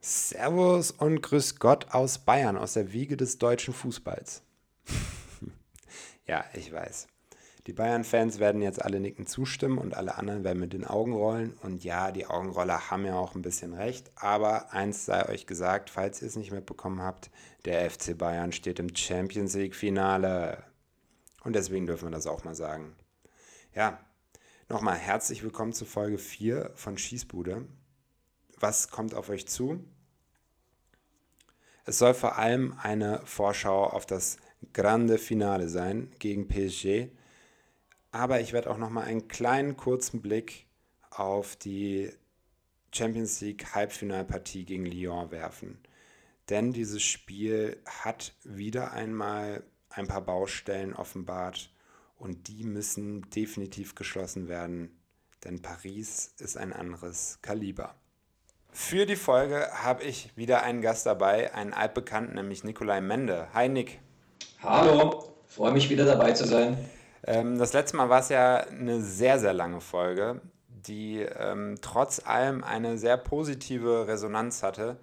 Servus und Grüß Gott aus Bayern, aus der Wiege des deutschen Fußballs. ja, ich weiß. Die Bayern-Fans werden jetzt alle nicken zustimmen und alle anderen werden mit den Augen rollen. Und ja, die Augenroller haben ja auch ein bisschen recht. Aber eins sei euch gesagt, falls ihr es nicht mitbekommen habt, der FC Bayern steht im Champions League-Finale. Und deswegen dürfen wir das auch mal sagen. Ja, nochmal herzlich willkommen zu Folge 4 von Schießbude. Was kommt auf euch zu? Es soll vor allem eine Vorschau auf das Grande Finale sein gegen PSG aber ich werde auch noch mal einen kleinen kurzen Blick auf die Champions League Halbfinalpartie gegen Lyon werfen. Denn dieses Spiel hat wieder einmal ein paar Baustellen offenbart und die müssen definitiv geschlossen werden, denn Paris ist ein anderes Kaliber. Für die Folge habe ich wieder einen Gast dabei, einen altbekannten, nämlich Nikolai Mende. Hi Nick. Hallo, freue mich wieder dabei zu sein. Ähm, das letzte Mal war es ja eine sehr, sehr lange Folge, die ähm, trotz allem eine sehr positive Resonanz hatte.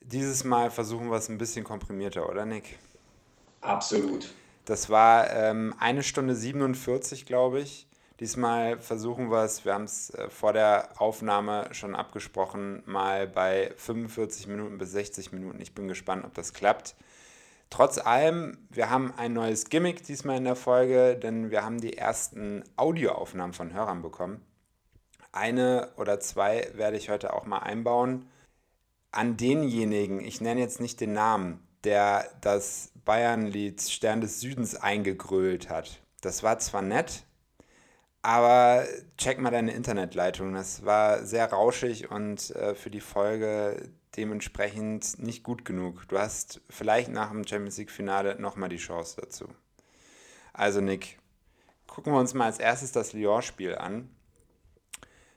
Dieses Mal versuchen wir es ein bisschen komprimierter, oder Nick? Absolut. Das war ähm, eine Stunde 47, glaube ich. Diesmal versuchen wir es, wir haben es äh, vor der Aufnahme schon abgesprochen, mal bei 45 Minuten bis 60 Minuten. Ich bin gespannt, ob das klappt. Trotz allem, wir haben ein neues Gimmick diesmal in der Folge, denn wir haben die ersten Audioaufnahmen von Hörern bekommen. Eine oder zwei werde ich heute auch mal einbauen. An denjenigen, ich nenne jetzt nicht den Namen, der das Bayernlied Stern des Südens eingegrölt hat. Das war zwar nett, aber check mal deine Internetleitung. Das war sehr rauschig und äh, für die Folge dementsprechend nicht gut genug. Du hast vielleicht nach dem Champions League-Finale nochmal die Chance dazu. Also Nick, gucken wir uns mal als erstes das Lyon-Spiel an.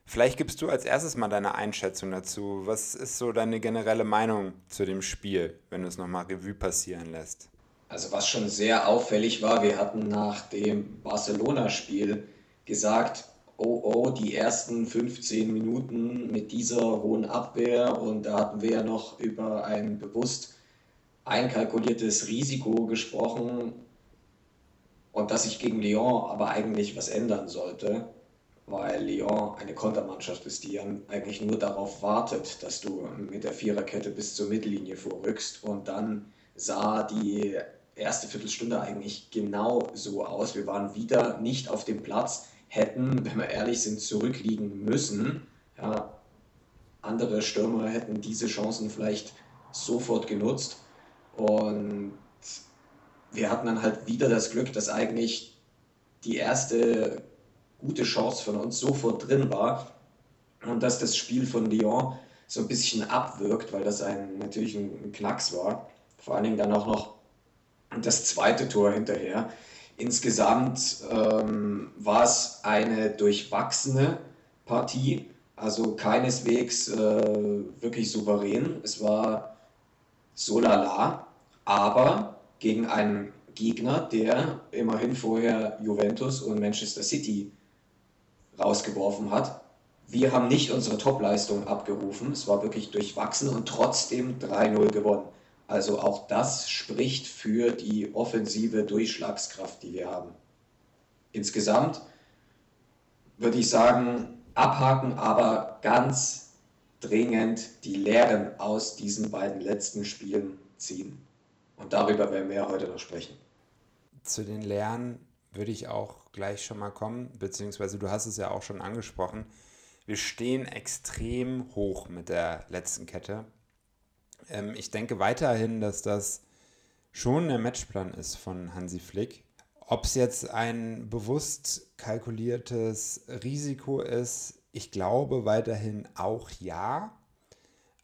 Vielleicht gibst du als erstes mal deine Einschätzung dazu. Was ist so deine generelle Meinung zu dem Spiel, wenn du es nochmal Revue passieren lässt? Also was schon sehr auffällig war, wir hatten nach dem Barcelona-Spiel gesagt, oh oh, die ersten 15 Minuten mit dieser hohen Abwehr und da hatten wir ja noch über ein bewusst einkalkuliertes Risiko gesprochen und dass sich gegen Lyon aber eigentlich was ändern sollte, weil Lyon eine Kontermannschaft ist, die eigentlich nur darauf wartet, dass du mit der Viererkette bis zur Mittellinie vorrückst und dann sah die erste Viertelstunde eigentlich genau so aus. Wir waren wieder nicht auf dem Platz, hätten, wenn wir ehrlich sind, zurückliegen müssen. Ja, andere Stürmer hätten diese Chancen vielleicht sofort genutzt. Und wir hatten dann halt wieder das Glück, dass eigentlich die erste gute Chance von uns sofort drin war und dass das Spiel von Lyon so ein bisschen abwirkt, weil das ein, natürlich ein Knacks war. Vor allen Dingen dann auch noch das zweite Tor hinterher. Insgesamt ähm, war es eine durchwachsene Partie, also keineswegs äh, wirklich souverän. Es war so lala, aber gegen einen Gegner, der immerhin vorher Juventus und Manchester City rausgeworfen hat. Wir haben nicht unsere Topleistung abgerufen. Es war wirklich durchwachsen und trotzdem 3-0 gewonnen. Also auch das spricht für die offensive Durchschlagskraft, die wir haben. Insgesamt würde ich sagen, abhaken, aber ganz dringend die Lehren aus diesen beiden letzten Spielen ziehen. Und darüber werden wir heute noch sprechen. Zu den Lehren würde ich auch gleich schon mal kommen, beziehungsweise du hast es ja auch schon angesprochen. Wir stehen extrem hoch mit der letzten Kette. Ähm, ich denke weiterhin, dass das schon der Matchplan ist von Hansi Flick. Ob es jetzt ein bewusst kalkuliertes Risiko ist, ich glaube weiterhin auch ja.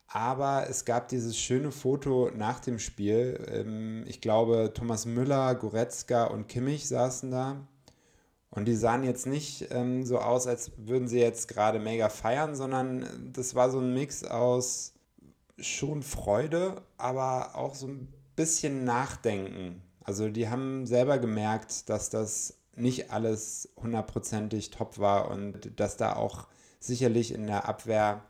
Aber es gab dieses schöne Foto nach dem Spiel. Ähm, ich glaube, Thomas Müller, Goretzka und Kimmich saßen da. Und die sahen jetzt nicht ähm, so aus, als würden sie jetzt gerade mega feiern, sondern das war so ein Mix aus schon Freude, aber auch so ein bisschen Nachdenken. Also die haben selber gemerkt, dass das nicht alles hundertprozentig top war und dass da auch sicherlich in der Abwehr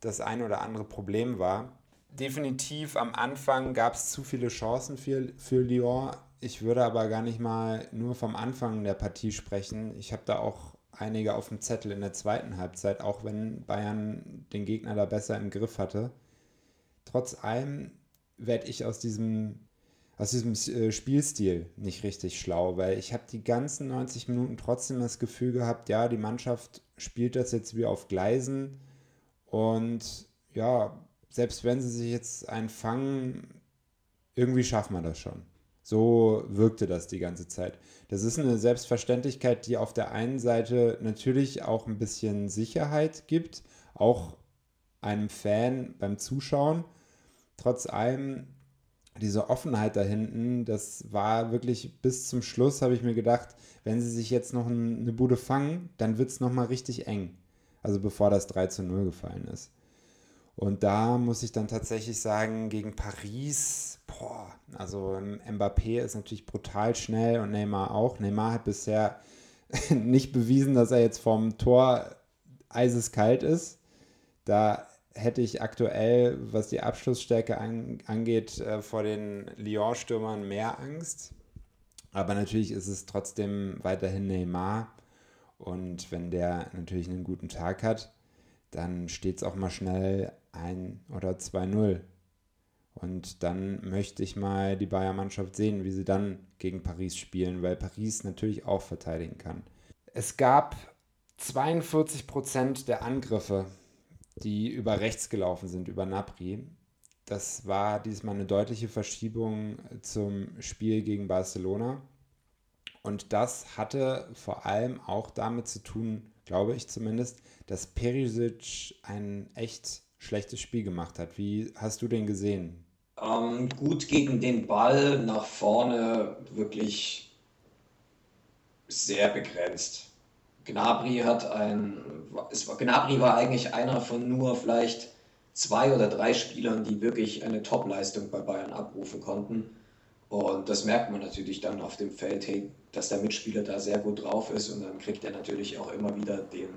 das ein oder andere Problem war. Definitiv am Anfang gab es zu viele Chancen für, für Lyon. Ich würde aber gar nicht mal nur vom Anfang der Partie sprechen. Ich habe da auch einige auf dem Zettel in der zweiten Halbzeit, auch wenn Bayern den Gegner da besser im Griff hatte. Trotz allem werde ich aus diesem, aus diesem äh, Spielstil nicht richtig schlau, weil ich habe die ganzen 90 Minuten trotzdem das Gefühl gehabt, ja, die Mannschaft spielt das jetzt wie auf Gleisen und ja, selbst wenn sie sich jetzt einfangen, irgendwie schaffen wir das schon. So wirkte das die ganze Zeit. Das ist eine Selbstverständlichkeit, die auf der einen Seite natürlich auch ein bisschen Sicherheit gibt, auch einem Fan beim Zuschauen. Trotz allem diese Offenheit da hinten, das war wirklich bis zum Schluss, habe ich mir gedacht, wenn sie sich jetzt noch eine Bude fangen, dann wird es nochmal richtig eng. Also bevor das 3 zu 0 gefallen ist. Und da muss ich dann tatsächlich sagen, gegen Paris, boah, also Mbappé ist natürlich brutal schnell und Neymar auch. Neymar hat bisher nicht bewiesen, dass er jetzt vom Tor eiseskalt ist. Da hätte ich aktuell, was die Abschlussstärke an, angeht, äh, vor den Lyon-Stürmern mehr Angst. Aber natürlich ist es trotzdem weiterhin Neymar. Und wenn der natürlich einen guten Tag hat, dann steht es auch mal schnell 1 oder 2-0. Und dann möchte ich mal die Bayern-Mannschaft sehen, wie sie dann gegen Paris spielen, weil Paris natürlich auch verteidigen kann. Es gab 42 Prozent der Angriffe, die über rechts gelaufen sind, über Napri. Das war diesmal eine deutliche Verschiebung zum Spiel gegen Barcelona. Und das hatte vor allem auch damit zu tun, glaube ich zumindest, dass Perisic ein echt schlechtes Spiel gemacht hat. Wie hast du den gesehen? Ähm, gut gegen den Ball nach vorne wirklich sehr begrenzt. Gnabry hat ein, es war, Gnabry war eigentlich einer von nur vielleicht zwei oder drei Spielern, die wirklich eine Top-Leistung bei Bayern abrufen konnten. Und das merkt man natürlich dann auf dem Feld, hey, dass der Mitspieler da sehr gut drauf ist und dann kriegt er natürlich auch immer wieder den,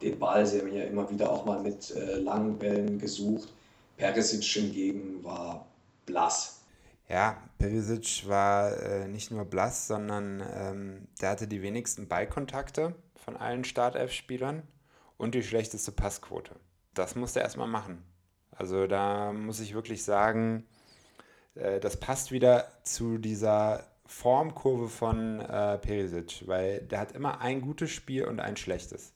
den Ball. Sie haben ja immer wieder auch mal mit äh, langen Bällen gesucht. Perisic hingegen war blass. Ja, Perisic war äh, nicht nur blass, sondern ähm, der hatte die wenigsten Ballkontakte von allen Startelf-Spielern und die schlechteste Passquote. Das musste er erstmal machen. Also da muss ich wirklich sagen, äh, das passt wieder zu dieser Formkurve von äh, Perisic, weil der hat immer ein gutes Spiel und ein schlechtes.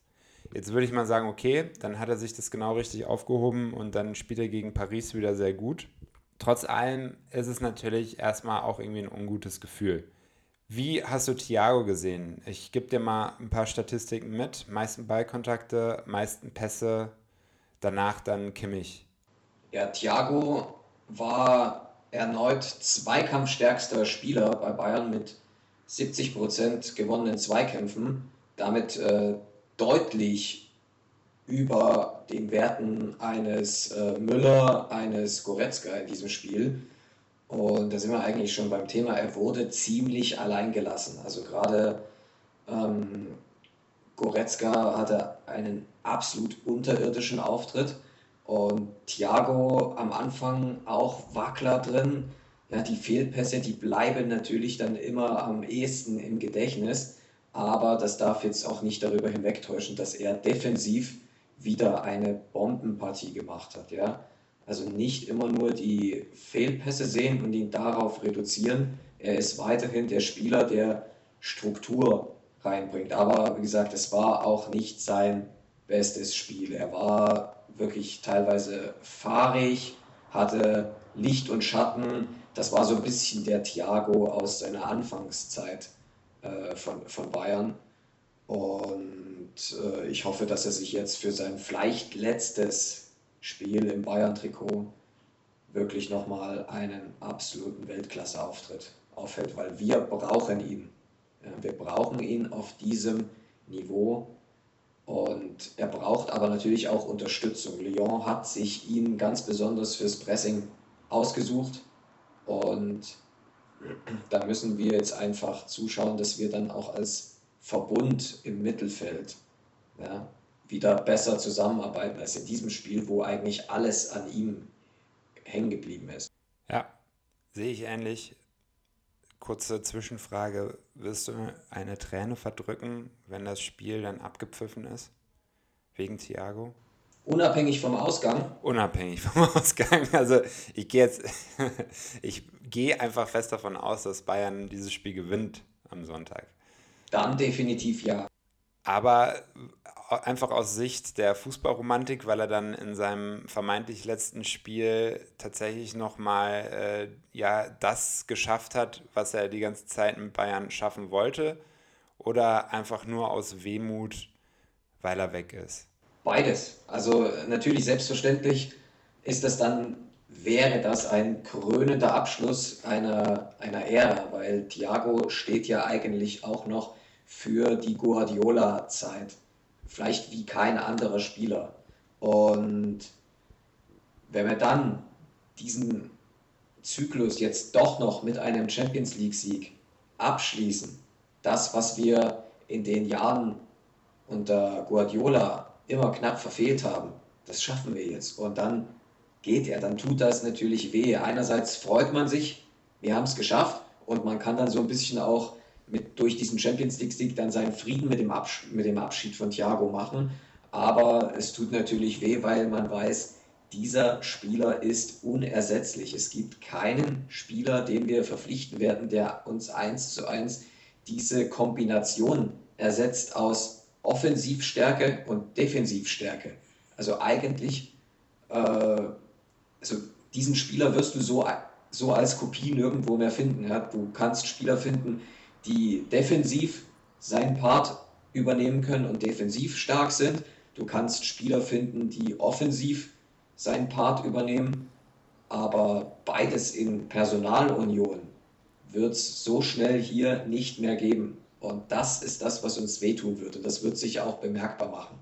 Jetzt würde ich mal sagen, okay, dann hat er sich das genau richtig aufgehoben und dann spielt er gegen Paris wieder sehr gut. Trotz allem ist es natürlich erstmal auch irgendwie ein ungutes Gefühl. Wie hast du Thiago gesehen? Ich gebe dir mal ein paar Statistiken mit. Meisten Ballkontakte, meisten Pässe, danach dann Kimmich. Ja, Thiago war erneut zweikampfstärkster Spieler bei Bayern mit 70% gewonnenen Zweikämpfen. Damit äh, deutlich über den Werten eines äh, Müller, eines Goretzka in diesem Spiel. Und da sind wir eigentlich schon beim Thema, er wurde ziemlich allein gelassen. Also gerade ähm, Goretzka hatte einen absolut unterirdischen Auftritt und Thiago am Anfang auch Wackler drin. Ja, die Fehlpässe, die bleiben natürlich dann immer am ehesten im Gedächtnis. Aber das darf jetzt auch nicht darüber hinwegtäuschen, dass er defensiv wieder eine Bombenpartie gemacht hat. Ja? Also nicht immer nur die Fehlpässe sehen und ihn darauf reduzieren. Er ist weiterhin der Spieler, der Struktur reinbringt. Aber wie gesagt, es war auch nicht sein bestes Spiel. Er war wirklich teilweise fahrig, hatte Licht und Schatten. Das war so ein bisschen der Thiago aus seiner Anfangszeit äh, von, von Bayern. Und äh, ich hoffe, dass er sich jetzt für sein vielleicht letztes Spiel im Bayern-Trikot wirklich nochmal einen absoluten Weltklasse-Auftritt auffällt, weil wir brauchen ihn. Wir brauchen ihn auf diesem Niveau und er braucht aber natürlich auch Unterstützung. Lyon hat sich ihn ganz besonders fürs Pressing ausgesucht und da müssen wir jetzt einfach zuschauen, dass wir dann auch als Verbund im Mittelfeld ja, wieder besser zusammenarbeiten als in diesem Spiel, wo eigentlich alles an ihm hängen geblieben ist. Ja, sehe ich ähnlich. Kurze Zwischenfrage: Wirst du eine Träne verdrücken, wenn das Spiel dann abgepfiffen ist? Wegen Thiago? Unabhängig vom Ausgang? Unabhängig vom Ausgang. Also ich gehe jetzt, ich gehe einfach fest davon aus, dass Bayern dieses Spiel gewinnt am Sonntag. Dann definitiv ja. Aber einfach aus Sicht der Fußballromantik, weil er dann in seinem vermeintlich letzten Spiel tatsächlich nochmal äh, ja, das geschafft hat, was er die ganze Zeit mit Bayern schaffen wollte? Oder einfach nur aus Wehmut, weil er weg ist? Beides. Also natürlich selbstverständlich ist das dann, wäre das ein krönender Abschluss einer, einer Ära, weil Thiago steht ja eigentlich auch noch für die Guardiola-Zeit. Vielleicht wie kein anderer Spieler. Und wenn wir dann diesen Zyklus jetzt doch noch mit einem Champions League-Sieg abschließen, das, was wir in den Jahren unter Guardiola immer knapp verfehlt haben, das schaffen wir jetzt. Und dann geht er, dann tut das natürlich weh. Einerseits freut man sich, wir haben es geschafft und man kann dann so ein bisschen auch mit, durch diesen Champions League-Sieg dann seinen Frieden mit dem, mit dem Abschied von Thiago machen. Aber es tut natürlich weh, weil man weiß, dieser Spieler ist unersetzlich. Es gibt keinen Spieler, den wir verpflichten werden, der uns eins zu eins diese Kombination ersetzt aus Offensivstärke und Defensivstärke. Also eigentlich, äh, also diesen Spieler wirst du so, so als Kopie nirgendwo mehr finden. Ja? Du kannst Spieler finden, die defensiv seinen Part übernehmen können und defensiv stark sind. Du kannst Spieler finden, die offensiv seinen Part übernehmen. Aber beides in Personalunion wird es so schnell hier nicht mehr geben. Und das ist das, was uns wehtun wird. Und das wird sich auch bemerkbar machen.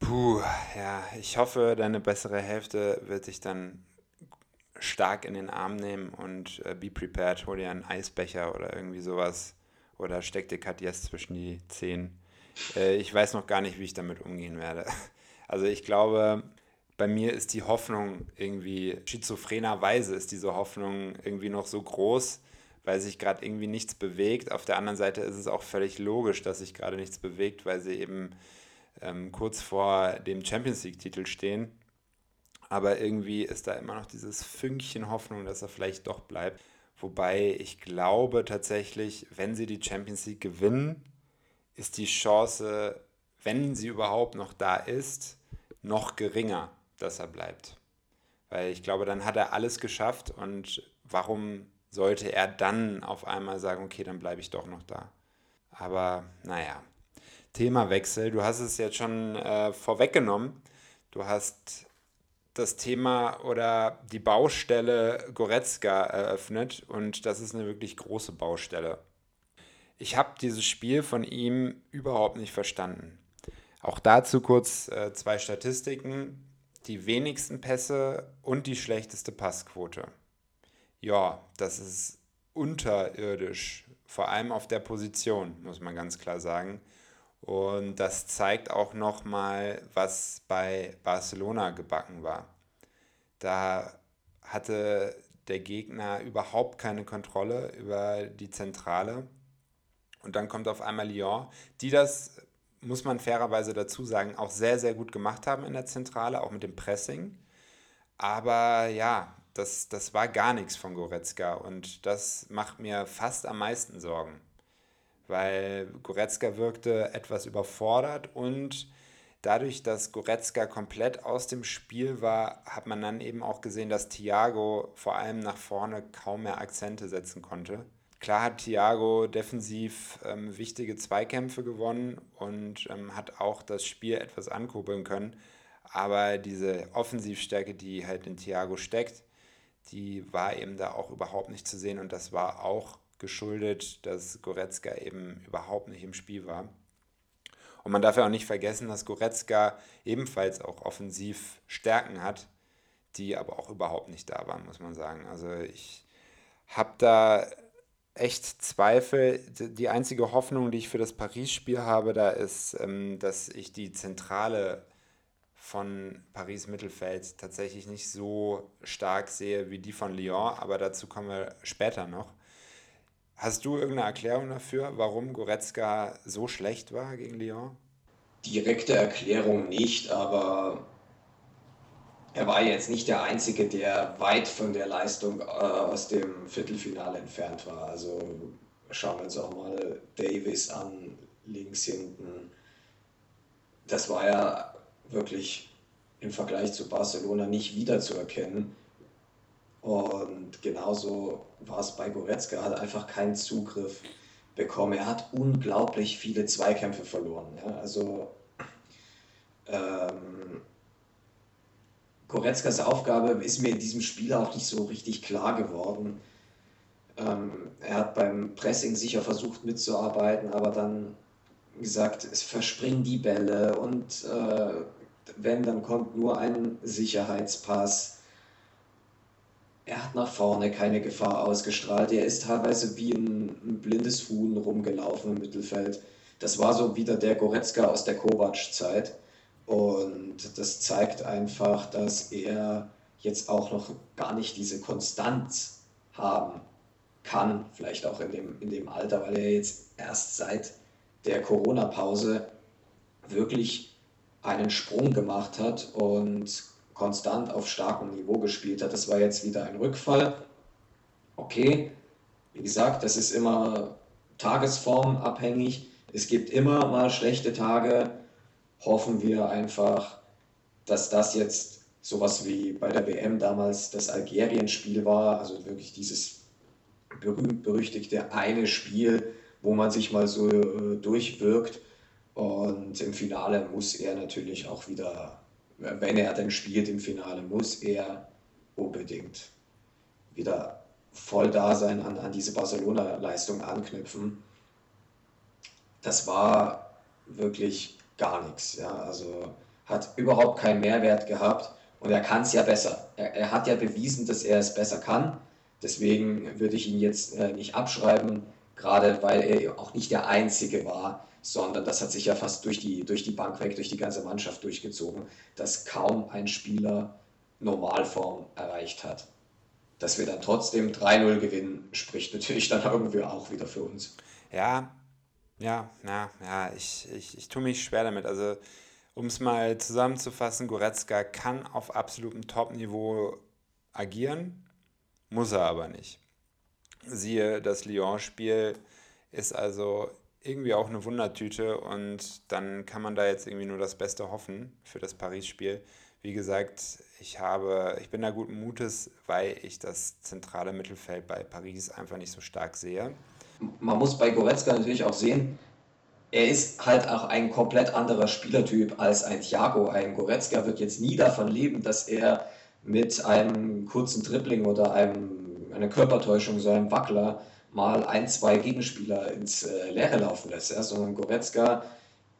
Puh, ja, ich hoffe, deine bessere Hälfte wird dich dann stark in den Arm nehmen und äh, be prepared, hol dir einen Eisbecher oder irgendwie sowas oder steck dir Katjes zwischen die Zehen. Äh, ich weiß noch gar nicht, wie ich damit umgehen werde. Also ich glaube, bei mir ist die Hoffnung irgendwie, schizophrenerweise ist diese Hoffnung irgendwie noch so groß, weil sich gerade irgendwie nichts bewegt. Auf der anderen Seite ist es auch völlig logisch, dass sich gerade nichts bewegt, weil sie eben ähm, kurz vor dem Champions League-Titel stehen. Aber irgendwie ist da immer noch dieses Fünkchen Hoffnung, dass er vielleicht doch bleibt. Wobei ich glaube tatsächlich, wenn sie die Champions League gewinnen, ist die Chance, wenn sie überhaupt noch da ist, noch geringer, dass er bleibt. Weil ich glaube, dann hat er alles geschafft und warum sollte er dann auf einmal sagen, okay, dann bleibe ich doch noch da. Aber naja, Themawechsel, du hast es jetzt schon äh, vorweggenommen. Du hast das Thema oder die Baustelle Goretzka eröffnet und das ist eine wirklich große Baustelle. Ich habe dieses Spiel von ihm überhaupt nicht verstanden. Auch dazu kurz äh, zwei Statistiken. Die wenigsten Pässe und die schlechteste Passquote. Ja, das ist unterirdisch, vor allem auf der Position, muss man ganz klar sagen. Und das zeigt auch nochmal, was bei Barcelona gebacken war. Da hatte der Gegner überhaupt keine Kontrolle über die Zentrale. Und dann kommt auf einmal Lyon, die das, muss man fairerweise dazu sagen, auch sehr, sehr gut gemacht haben in der Zentrale, auch mit dem Pressing. Aber ja, das, das war gar nichts von Goretzka und das macht mir fast am meisten Sorgen weil Goretzka wirkte etwas überfordert und dadurch, dass Goretzka komplett aus dem Spiel war, hat man dann eben auch gesehen, dass Thiago vor allem nach vorne kaum mehr Akzente setzen konnte. Klar hat Thiago defensiv ähm, wichtige Zweikämpfe gewonnen und ähm, hat auch das Spiel etwas ankurbeln können, aber diese Offensivstärke, die halt in Thiago steckt, die war eben da auch überhaupt nicht zu sehen und das war auch geschuldet, dass Goretzka eben überhaupt nicht im Spiel war. Und man darf ja auch nicht vergessen, dass Goretzka ebenfalls auch offensiv Stärken hat, die aber auch überhaupt nicht da waren, muss man sagen. Also ich habe da echt Zweifel. Die einzige Hoffnung, die ich für das Paris-Spiel habe, da ist, ähm, dass ich die Zentrale von Paris Mittelfeld tatsächlich nicht so stark sehe wie die von Lyon, aber dazu kommen wir später noch. Hast du irgendeine Erklärung dafür, warum Goretzka so schlecht war gegen Lyon? Direkte Erklärung nicht, aber er war jetzt nicht der Einzige, der weit von der Leistung äh, aus dem Viertelfinale entfernt war. Also schauen wir uns auch mal Davis an, links hinten. Das war ja wirklich im Vergleich zu Barcelona nicht wiederzuerkennen. Und genauso war es bei Goretzka, hat einfach keinen Zugriff bekommen. Er hat unglaublich viele Zweikämpfe verloren. Ja? Also ähm, Goretzkas Aufgabe ist mir in diesem Spiel auch nicht so richtig klar geworden. Ähm, er hat beim Pressing sicher versucht mitzuarbeiten, aber dann gesagt, es verspringen die Bälle und äh, wenn, dann kommt nur ein Sicherheitspass. Er hat nach vorne keine Gefahr ausgestrahlt. Er ist teilweise wie ein, ein blindes Huhn rumgelaufen im Mittelfeld. Das war so wieder der Goretzka aus der Kovac-Zeit. Und das zeigt einfach, dass er jetzt auch noch gar nicht diese Konstanz haben kann, vielleicht auch in dem, in dem Alter, weil er jetzt erst seit der Corona-Pause wirklich einen Sprung gemacht hat und konstant auf starkem Niveau gespielt hat. Das war jetzt wieder ein Rückfall. Okay, wie gesagt, das ist immer tagesformabhängig. Es gibt immer mal schlechte Tage hoffen wir einfach, dass das jetzt sowas wie bei der WM damals das Algerien-Spiel war, also wirklich dieses berühmt-berüchtigte eine Spiel, wo man sich mal so äh, durchwirkt. Und im Finale muss er natürlich auch wieder, wenn er denn spielt im Finale, muss er unbedingt wieder voll da sein, an, an diese Barcelona-Leistung anknüpfen. Das war wirklich gar nichts. Ja? Also hat überhaupt keinen Mehrwert gehabt und er kann es ja besser. Er, er, hat ja bewiesen, dass er es besser kann. Deswegen würde ich ihn jetzt äh, nicht abschreiben, gerade weil er auch nicht der Einzige war, sondern das hat sich ja fast durch die, durch die Bank weg, durch die ganze Mannschaft durchgezogen, dass kaum ein Spieler Normalform erreicht hat. Dass wir dann trotzdem 3-0 gewinnen, spricht natürlich dann irgendwie auch wieder für uns. Ja, ja, ja, ja, ich, ich, ich tue mich schwer damit. Also, um es mal zusammenzufassen, Goretzka kann auf absolutem Top-Niveau agieren, muss er aber nicht. Siehe, das Lyon-Spiel ist also irgendwie auch eine Wundertüte und dann kann man da jetzt irgendwie nur das Beste hoffen für das Paris-Spiel. Wie gesagt, ich habe, ich bin da guten Mutes, weil ich das zentrale Mittelfeld bei Paris einfach nicht so stark sehe man muss bei Goretzka natürlich auch sehen, er ist halt auch ein komplett anderer Spielertyp als ein Thiago. Ein Goretzka wird jetzt nie davon leben, dass er mit einem kurzen Dribbling oder einem, einer Körpertäuschung, so einem Wackler, mal ein, zwei Gegenspieler ins äh, Leere laufen lässt. Ja? Sondern Goretzka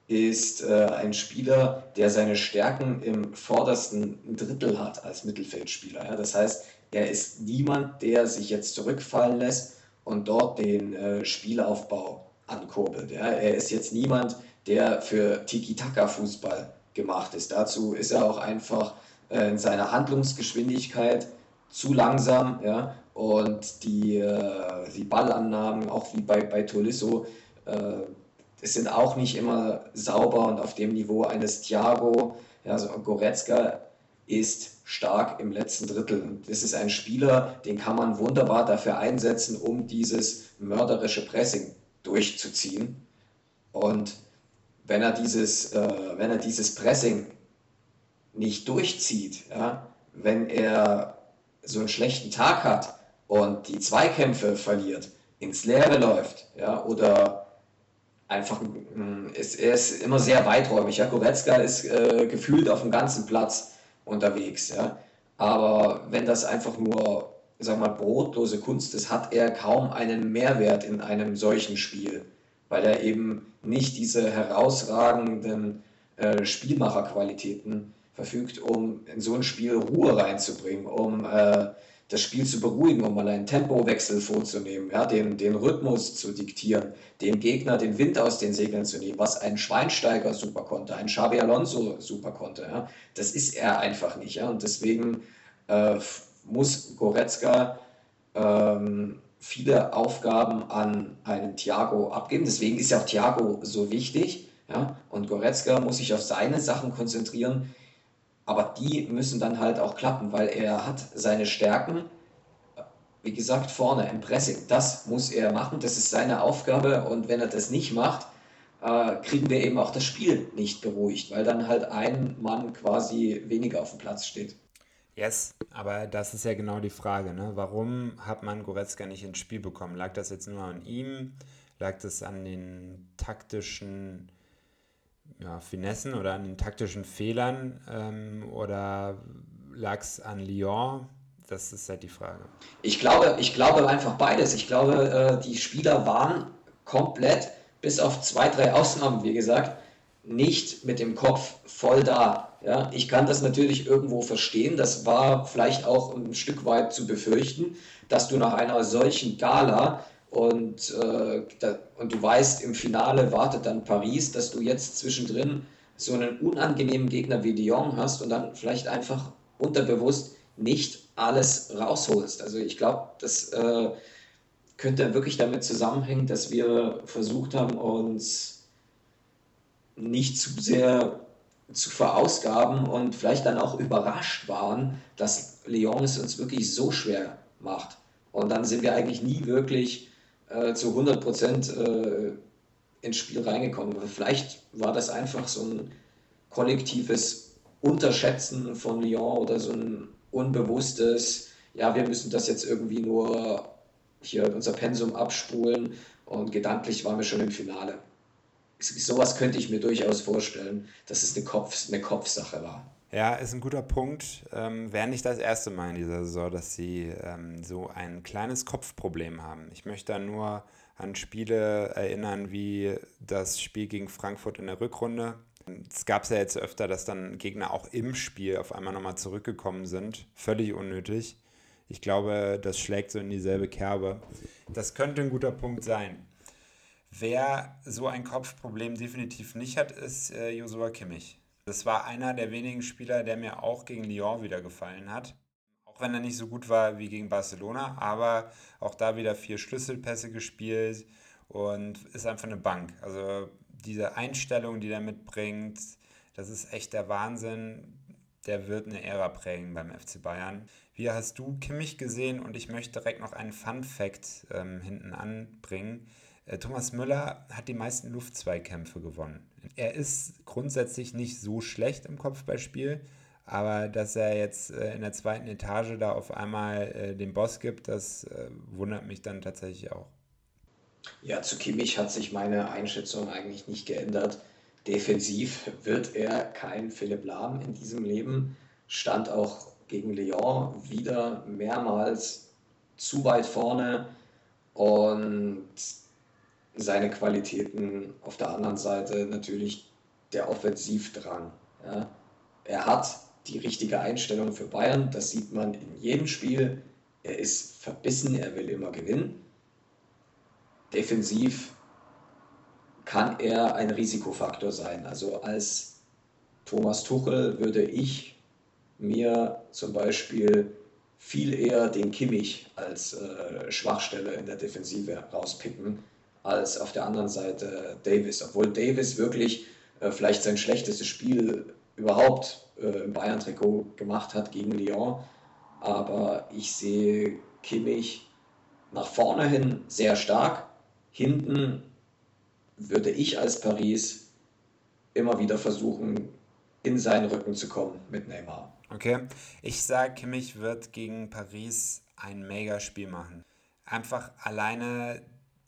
ist äh, ein Spieler, der seine Stärken im vordersten Drittel hat als Mittelfeldspieler. Ja? Das heißt, er ist niemand, der sich jetzt zurückfallen lässt und dort den äh, Spielaufbau ankurbelt. Ja. Er ist jetzt niemand, der für Tiki-Taka-Fußball gemacht ist. Dazu ist er auch einfach äh, in seiner Handlungsgeschwindigkeit zu langsam ja. und die, äh, die Ballannahmen, auch wie bei, bei Tolisso, äh, sind auch nicht immer sauber und auf dem Niveau eines Thiago. Ja, also Goretzka ist stark im letzten Drittel. Das ist ein Spieler, den kann man wunderbar dafür einsetzen, um dieses mörderische Pressing durchzuziehen. Und wenn er dieses, äh, wenn er dieses Pressing nicht durchzieht, ja, wenn er so einen schlechten Tag hat und die Zweikämpfe verliert, ins Leere läuft, ja, oder einfach, ist, er ist immer sehr weiträumig. Ja. Goretzka ist äh, gefühlt auf dem ganzen Platz unterwegs. Ja. Aber wenn das einfach nur, sag mal, brotlose Kunst ist, hat er kaum einen Mehrwert in einem solchen Spiel, weil er eben nicht diese herausragenden äh, Spielmacherqualitäten verfügt, um in so ein Spiel Ruhe reinzubringen, um äh, das Spiel zu beruhigen, um mal einen Tempowechsel vorzunehmen, ja, den, den Rhythmus zu diktieren, dem Gegner den Wind aus den Segeln zu nehmen, was ein Schweinsteiger super konnte, ein Xabi Alonso super konnte. Ja. Das ist er einfach nicht. Ja. Und deswegen äh, muss Goretzka ähm, viele Aufgaben an einen Thiago abgeben. Deswegen ist ja auch Thiago so wichtig. Ja? Und Goretzka muss sich auf seine Sachen konzentrieren, aber die müssen dann halt auch klappen, weil er hat seine Stärken, wie gesagt, vorne im Pressing. Das muss er machen, das ist seine Aufgabe und wenn er das nicht macht, äh, kriegen wir eben auch das Spiel nicht beruhigt, weil dann halt ein Mann quasi weniger auf dem Platz steht. Yes, aber das ist ja genau die Frage. Ne? Warum hat man Goretzka nicht ins Spiel bekommen? Lag das jetzt nur an ihm? Lag das an den taktischen ja, Finessen oder an den taktischen Fehlern ähm, oder lag es an Lyon? Das ist halt die Frage. Ich glaube, ich glaube einfach beides. Ich glaube, äh, die Spieler waren komplett, bis auf zwei, drei Ausnahmen, wie gesagt, nicht mit dem Kopf voll da. Ja, ich kann das natürlich irgendwo verstehen. Das war vielleicht auch ein Stück weit zu befürchten, dass du nach einer solchen Gala und, äh, da, und du weißt, im Finale wartet dann Paris, dass du jetzt zwischendrin so einen unangenehmen Gegner wie Lyon hast und dann vielleicht einfach unterbewusst nicht alles rausholst. Also ich glaube, das äh, könnte wirklich damit zusammenhängen, dass wir versucht haben, uns nicht zu sehr zu verausgaben und vielleicht dann auch überrascht waren, dass Lyon es uns wirklich so schwer macht. Und dann sind wir eigentlich nie wirklich äh, zu 100 Prozent äh, ins Spiel reingekommen. Vielleicht war das einfach so ein kollektives Unterschätzen von Lyon oder so ein unbewusstes, ja, wir müssen das jetzt irgendwie nur hier unser Pensum abspulen und gedanklich waren wir schon im Finale. Sowas könnte ich mir durchaus vorstellen, dass es eine, Kopf, eine Kopfsache war. Ja, ist ein guter Punkt. Ähm, Wäre nicht das erste Mal in dieser Saison, dass sie ähm, so ein kleines Kopfproblem haben. Ich möchte da nur an Spiele erinnern, wie das Spiel gegen Frankfurt in der Rückrunde. Es gab es ja jetzt öfter, dass dann Gegner auch im Spiel auf einmal nochmal zurückgekommen sind. Völlig unnötig. Ich glaube, das schlägt so in dieselbe Kerbe. Das könnte ein guter Punkt sein. Wer so ein Kopfproblem definitiv nicht hat, ist äh, Josua Kimmich. Das war einer der wenigen Spieler, der mir auch gegen Lyon wieder gefallen hat. Auch wenn er nicht so gut war wie gegen Barcelona, aber auch da wieder vier Schlüsselpässe gespielt und ist einfach eine Bank. Also diese Einstellung, die er mitbringt, das ist echt der Wahnsinn. Der wird eine Ära prägen beim FC Bayern. Wie hast du Kimmich gesehen? Und ich möchte direkt noch einen Fun Fact ähm, hinten anbringen. Äh, Thomas Müller hat die meisten Luftzweikämpfe gewonnen. Er ist grundsätzlich nicht so schlecht im Kopfballspiel, aber dass er jetzt äh, in der zweiten Etage da auf einmal äh, den Boss gibt, das wundert mich dann tatsächlich auch. Ja, zu Kimmich hat sich meine Einschätzung eigentlich nicht geändert. Defensiv wird er kein Philipp Lahm in diesem Leben. Stand auch gegen Lyon wieder mehrmals zu weit vorne und seine Qualitäten auf der anderen Seite natürlich der Offensivdrang. Ja. Er hat die richtige Einstellung für Bayern, das sieht man in jedem Spiel. Er ist verbissen, er will immer gewinnen. Defensiv kann er ein Risikofaktor sein. Also als Thomas Tuchel würde ich mir zum Beispiel viel eher den Kimmich als äh, Schwachstelle in der Defensive rauspicken als auf der anderen Seite Davis. Obwohl Davis wirklich äh, vielleicht sein schlechtestes Spiel überhaupt äh, im Bayern-Trikot gemacht hat gegen Lyon. Aber ich sehe Kimmich nach vorne hin sehr stark. Hinten würde ich als Paris immer wieder versuchen, in seinen Rücken zu kommen mit Neymar. Okay, ich sage, Kimmich wird gegen Paris ein Mega-Spiel machen. Einfach alleine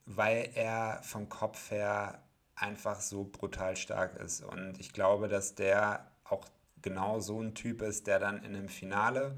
weil er vom Kopf her einfach so brutal stark ist. Und ich glaube, dass der auch genau so ein Typ ist, der dann in einem Finale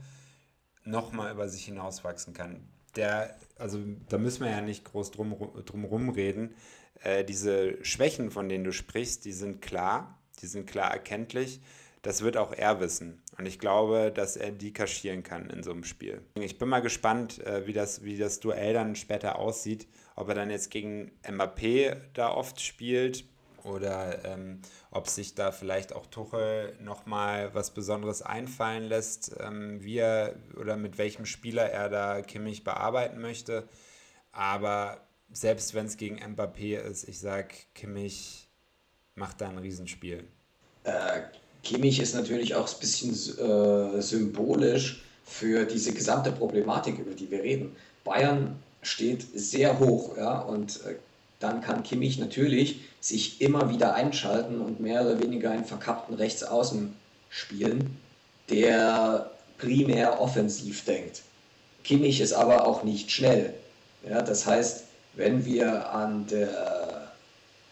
nochmal über sich hinauswachsen kann. Der, also da müssen wir ja nicht groß drum, drum rumreden. Äh, diese Schwächen, von denen du sprichst, die sind klar, die sind klar erkenntlich. das wird auch er wissen. Und ich glaube, dass er die kaschieren kann in so einem Spiel. Ich bin mal gespannt, äh, wie das, wie das Duell dann später aussieht. Ob er dann jetzt gegen Mbappé da oft spielt oder ähm, ob sich da vielleicht auch Tuchel nochmal was Besonderes einfallen lässt, ähm, wie er oder mit welchem Spieler er da Kimmich bearbeiten möchte. Aber selbst wenn es gegen Mbappé ist, ich sage, Kimmich macht da ein Riesenspiel. Äh, Kimmich ist natürlich auch ein bisschen äh, symbolisch für diese gesamte Problematik, über die wir reden. Bayern steht sehr hoch, ja, und äh, dann kann Kimmich natürlich sich immer wieder einschalten und mehr oder weniger einen verkappten Rechtsaußen spielen, der primär offensiv denkt. Kimmich ist aber auch nicht schnell. Ja, das heißt, wenn wir an der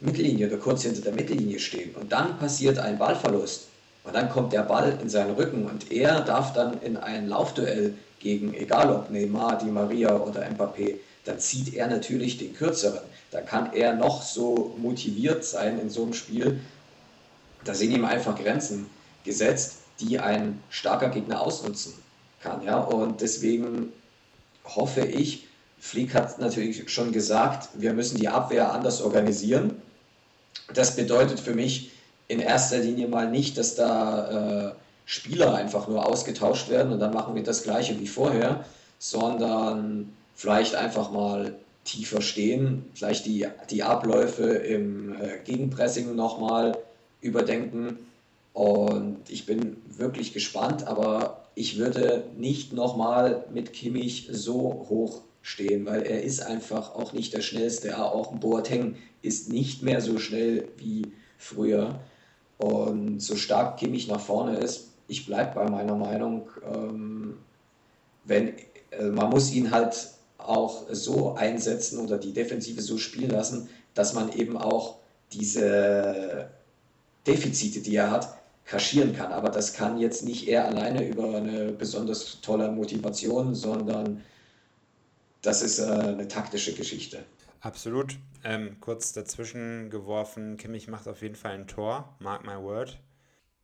Mittellinie oder kurz hinter der Mittellinie stehen und dann passiert ein Ballverlust und dann kommt der Ball in seinen Rücken und er darf dann in ein Laufduell gegen, egal ob Neymar, Di Maria oder Mbappé, dann zieht er natürlich den kürzeren. Da kann er noch so motiviert sein in so einem Spiel. Da sind ihm einfach Grenzen gesetzt, die ein starker Gegner ausnutzen kann. Ja? Und deswegen hoffe ich, Flick hat natürlich schon gesagt, wir müssen die Abwehr anders organisieren. Das bedeutet für mich in erster Linie mal nicht, dass da äh, Spieler einfach nur ausgetauscht werden und dann machen wir das gleiche wie vorher, sondern vielleicht einfach mal tiefer stehen, vielleicht die, die Abläufe im äh, Gegenpressing nochmal überdenken. Und ich bin wirklich gespannt, aber ich würde nicht nochmal mit Kimmich so hoch stehen, weil er ist einfach auch nicht der schnellste. Auch Boateng ist nicht mehr so schnell wie früher. Und so stark Kimmich nach vorne ist, ich bleibe bei meiner Meinung, ähm, wenn, äh, man muss ihn halt auch so einsetzen oder die Defensive so spielen lassen, dass man eben auch diese Defizite, die er hat, kaschieren kann. Aber das kann jetzt nicht er alleine über eine besonders tolle Motivation, sondern das ist äh, eine taktische Geschichte. Absolut. Ähm, kurz dazwischen geworfen, Kimmich macht auf jeden Fall ein Tor, mark my word.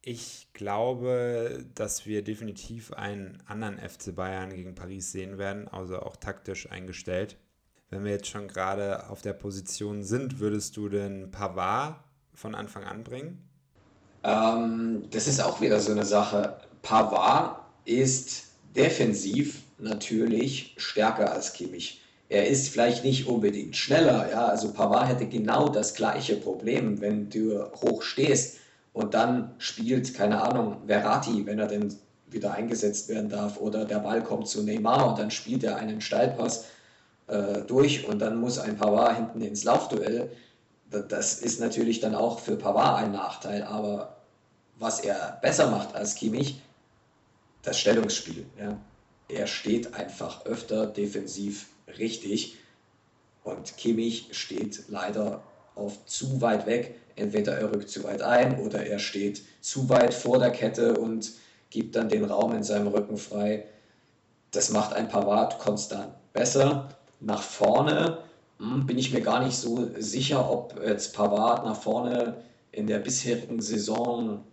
Ich glaube, dass wir definitiv einen anderen FC Bayern gegen Paris sehen werden, also auch taktisch eingestellt. Wenn wir jetzt schon gerade auf der Position sind, würdest du den Pavard von Anfang an bringen? Ähm, das ist auch wieder so eine Sache. Pavard ist defensiv natürlich stärker als Kimmich. Er ist vielleicht nicht unbedingt schneller, ja, also Pavard hätte genau das gleiche Problem, wenn du hoch stehst und dann spielt, keine Ahnung, Verratti, wenn er denn wieder eingesetzt werden darf, oder der Ball kommt zu Neymar und dann spielt er einen Steilpass äh, durch und dann muss ein Pavard hinten ins Laufduell. Das ist natürlich dann auch für Pavard ein Nachteil, aber was er besser macht als Kimmich, das Stellungsspiel. Ja. Er steht einfach öfter defensiv richtig und Kimmich steht leider oft zu weit weg entweder er rückt zu weit ein oder er steht zu weit vor der Kette und gibt dann den Raum in seinem Rücken frei. Das macht ein Pavard konstant besser. Nach vorne hm, bin ich mir gar nicht so sicher, ob jetzt Pavard nach vorne in der bisherigen Saison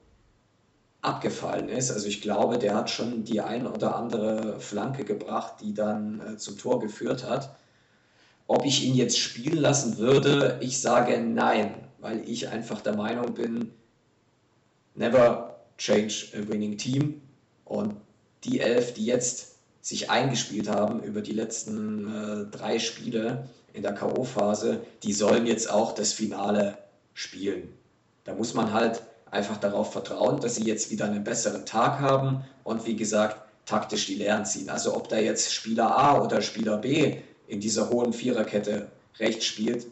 abgefallen ist. Also ich glaube, der hat schon die ein oder andere Flanke gebracht, die dann äh, zum Tor geführt hat. Ob ich ihn jetzt spielen lassen würde, ich sage nein weil ich einfach der Meinung bin, never change a winning team. Und die elf, die jetzt sich eingespielt haben über die letzten äh, drei Spiele in der K.O.-Phase, die sollen jetzt auch das Finale spielen. Da muss man halt einfach darauf vertrauen, dass sie jetzt wieder einen besseren Tag haben und wie gesagt, taktisch die Lehren ziehen. Also ob da jetzt Spieler A oder Spieler B in dieser hohen Viererkette rechts spielt,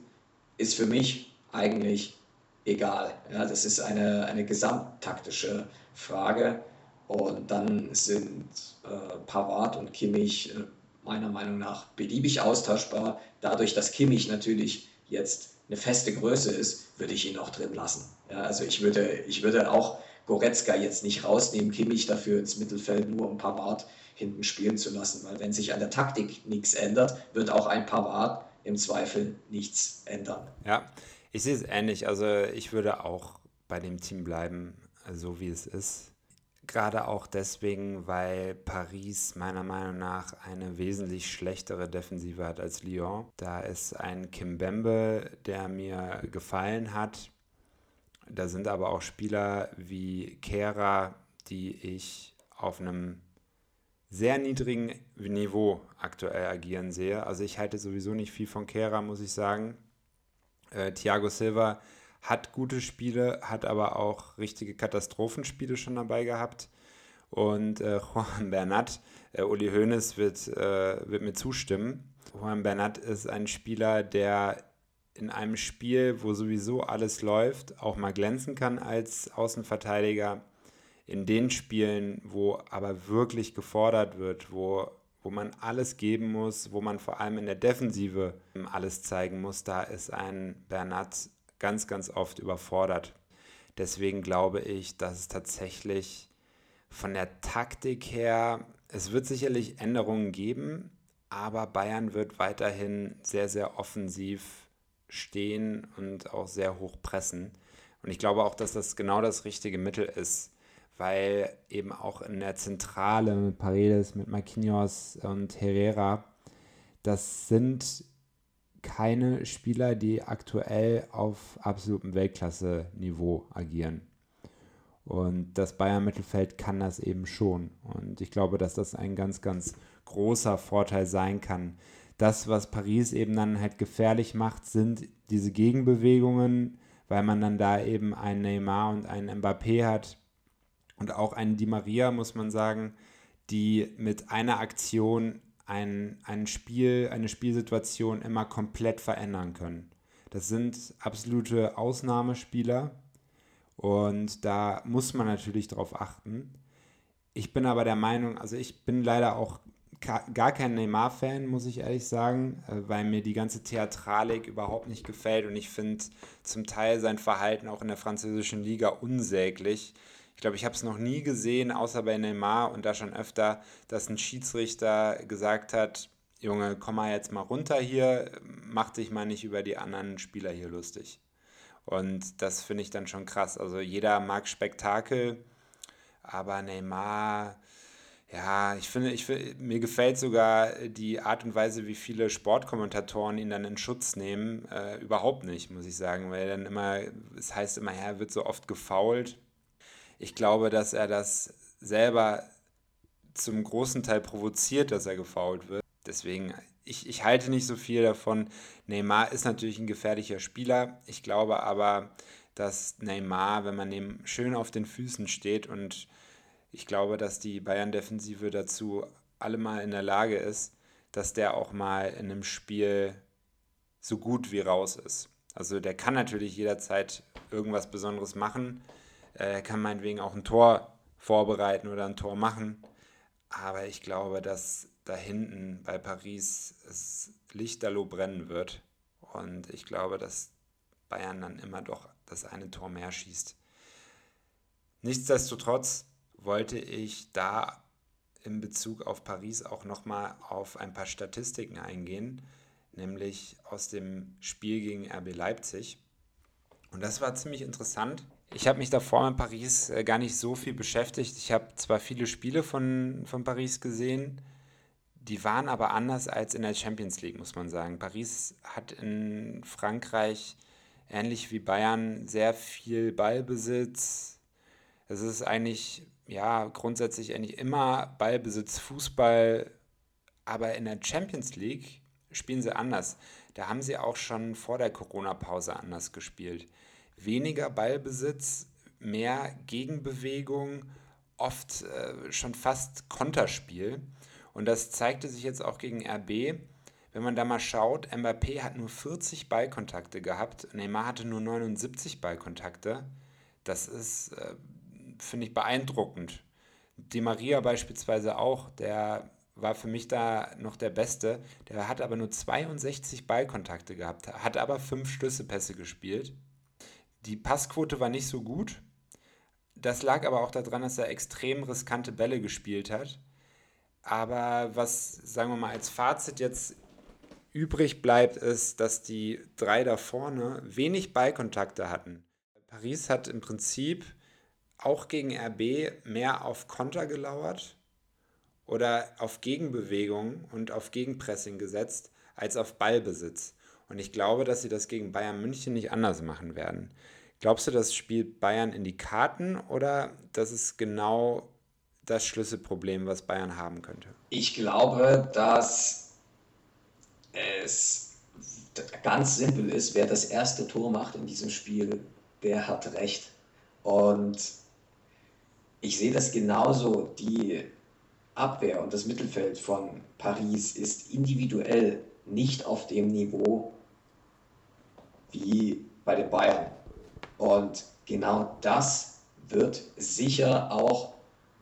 ist für mich eigentlich egal. Ja, das ist eine, eine gesamttaktische Frage. Und dann sind äh, Pavard und Kimmich äh, meiner Meinung nach beliebig austauschbar. Dadurch, dass Kimmich natürlich jetzt eine feste Größe ist, würde ich ihn auch drin lassen. Ja, also ich würde, ich würde auch Goretzka jetzt nicht rausnehmen, Kimmich dafür ins Mittelfeld nur um Pavard hinten spielen zu lassen, weil wenn sich an der Taktik nichts ändert, wird auch ein Pavard im Zweifel nichts ändern. Ja, ich sehe es ähnlich. Also ich würde auch bei dem Team bleiben. so wie es ist. Gerade auch deswegen, weil Paris meiner Meinung nach eine wesentlich schlechtere Defensive hat als Lyon. Da ist ein Kimbembe, der mir gefallen hat. Da sind aber auch Spieler wie Kera, die ich auf einem sehr niedrigen Niveau aktuell agieren sehe. Also ich halte sowieso nicht viel von Kera, muss ich sagen. Äh, Thiago Silva hat gute Spiele, hat aber auch richtige Katastrophenspiele schon dabei gehabt. Und äh, Juan Bernat, äh, Uli Hoeneß wird, äh, wird mir zustimmen. Juan Bernat ist ein Spieler, der in einem Spiel, wo sowieso alles läuft, auch mal glänzen kann als Außenverteidiger. In den Spielen, wo aber wirklich gefordert wird, wo, wo man alles geben muss, wo man vor allem in der Defensive alles zeigen muss, da ist ein Bernat ganz, ganz oft überfordert. Deswegen glaube ich, dass es tatsächlich von der Taktik her, es wird sicherlich Änderungen geben, aber Bayern wird weiterhin sehr, sehr offensiv stehen und auch sehr hoch pressen. Und ich glaube auch, dass das genau das richtige Mittel ist, weil eben auch in der Zentrale mit Paredes, mit Marquinhos und Herrera, das sind keine Spieler, die aktuell auf absolutem Weltklasse-Niveau agieren. Und das Bayern-Mittelfeld kann das eben schon. Und ich glaube, dass das ein ganz, ganz großer Vorteil sein kann. Das, was Paris eben dann halt gefährlich macht, sind diese Gegenbewegungen, weil man dann da eben einen Neymar und einen Mbappé hat und auch einen Di Maria, muss man sagen, die mit einer Aktion ein, ein Spiel, eine Spielsituation immer komplett verändern können. Das sind absolute Ausnahmespieler und da muss man natürlich drauf achten. Ich bin aber der Meinung, also ich bin leider auch gar kein Neymar-Fan, muss ich ehrlich sagen, äh, weil mir die ganze Theatralik überhaupt nicht gefällt und ich finde zum Teil sein Verhalten auch in der französischen Liga unsäglich. Ich glaube, ich habe es noch nie gesehen, außer bei Neymar und da schon öfter, dass ein Schiedsrichter gesagt hat, Junge, komm mal jetzt mal runter hier, mach dich mal nicht über die anderen Spieler hier lustig. Und das finde ich dann schon krass. Also jeder mag Spektakel, aber Neymar, ja, ich finde, ich, mir gefällt sogar die Art und Weise, wie viele Sportkommentatoren ihn dann in Schutz nehmen, äh, überhaupt nicht, muss ich sagen, weil dann immer, es heißt immer, er wird so oft gefault ich glaube, dass er das selber zum großen Teil provoziert, dass er gefault wird. Deswegen, ich, ich halte nicht so viel davon. Neymar ist natürlich ein gefährlicher Spieler. Ich glaube aber, dass Neymar, wenn man ihm schön auf den Füßen steht und ich glaube, dass die Bayern-Defensive dazu alle mal in der Lage ist, dass der auch mal in einem Spiel so gut wie raus ist. Also der kann natürlich jederzeit irgendwas Besonderes machen. Äh, er kann meinetwegen auch ein Tor vorbereiten oder ein Tor machen. Aber ich glaube, dass da hinten bei Paris es lichterloh brennen wird. Und ich glaube, dass Bayern dann immer doch das eine Tor mehr schießt. Nichtsdestotrotz wollte ich da in Bezug auf Paris auch nochmal auf ein paar Statistiken eingehen, nämlich aus dem Spiel gegen RB Leipzig. Und das war ziemlich interessant, ich habe mich davor in Paris äh, gar nicht so viel beschäftigt. Ich habe zwar viele Spiele von, von Paris gesehen, die waren aber anders als in der Champions League, muss man sagen. Paris hat in Frankreich, ähnlich wie Bayern, sehr viel Ballbesitz. Es ist eigentlich, ja, grundsätzlich eigentlich immer Ballbesitz, Fußball. Aber in der Champions League spielen sie anders. Da haben sie auch schon vor der Corona-Pause anders gespielt weniger Ballbesitz, mehr Gegenbewegung, oft äh, schon fast Konterspiel. Und das zeigte sich jetzt auch gegen RB. Wenn man da mal schaut, Mbappé hat nur 40 Ballkontakte gehabt, Neymar hatte nur 79 Ballkontakte. Das ist, äh, finde ich, beeindruckend. Di Maria beispielsweise auch, der war für mich da noch der Beste. Der hat aber nur 62 Ballkontakte gehabt, hat aber fünf Schlüsselpässe gespielt. Die Passquote war nicht so gut. Das lag aber auch daran, dass er extrem riskante Bälle gespielt hat. Aber was, sagen wir mal, als Fazit jetzt übrig bleibt, ist, dass die drei da vorne wenig Ballkontakte hatten. Paris hat im Prinzip auch gegen RB mehr auf Konter gelauert oder auf Gegenbewegung und auf Gegenpressing gesetzt als auf Ballbesitz. Und ich glaube, dass sie das gegen Bayern München nicht anders machen werden. Glaubst du, das spielt Bayern in die Karten oder das ist genau das Schlüsselproblem, was Bayern haben könnte? Ich glaube, dass es ganz simpel ist, wer das erste Tor macht in diesem Spiel, der hat recht. Und ich sehe das genauso. Die Abwehr und das Mittelfeld von Paris ist individuell nicht auf dem Niveau wie bei den Bayern. Und genau das wird sicher auch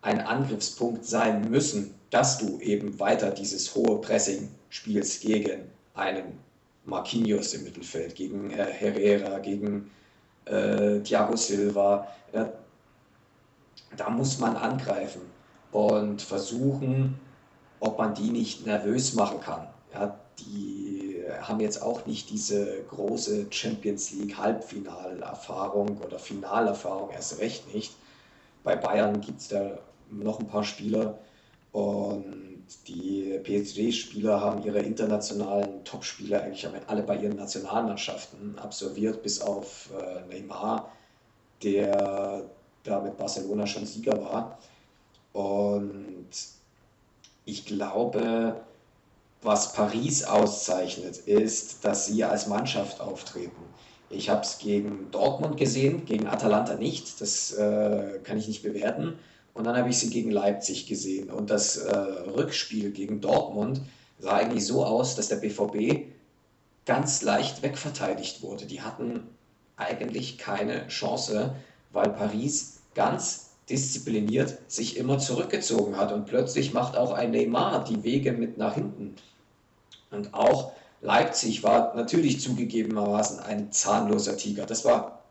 ein Angriffspunkt sein müssen, dass du eben weiter dieses hohe Pressing spielst gegen einen Marquinhos im Mittelfeld, gegen äh, Herrera, gegen äh, Thiago Silva. Ja, da muss man angreifen und versuchen, ob man die nicht nervös machen kann. Ja, die haben jetzt auch nicht diese große Champions League Halbfinalerfahrung oder Finalerfahrung, erst recht nicht. Bei Bayern gibt es da noch ein paar Spieler und die PSG-Spieler haben ihre internationalen Topspieler eigentlich alle bei ihren Nationalmannschaften absolviert, bis auf äh, Neymar, der da mit Barcelona schon Sieger war. Und ich glaube, was Paris auszeichnet, ist, dass sie als Mannschaft auftreten. Ich habe es gegen Dortmund gesehen, gegen Atalanta nicht, das äh, kann ich nicht bewerten. Und dann habe ich sie gegen Leipzig gesehen. Und das äh, Rückspiel gegen Dortmund sah eigentlich so aus, dass der BVB ganz leicht wegverteidigt wurde. Die hatten eigentlich keine Chance, weil Paris ganz diszipliniert sich immer zurückgezogen hat. Und plötzlich macht auch ein Neymar die Wege mit nach hinten. Und auch Leipzig war natürlich zugegebenermaßen ein zahnloser Tiger. Das war,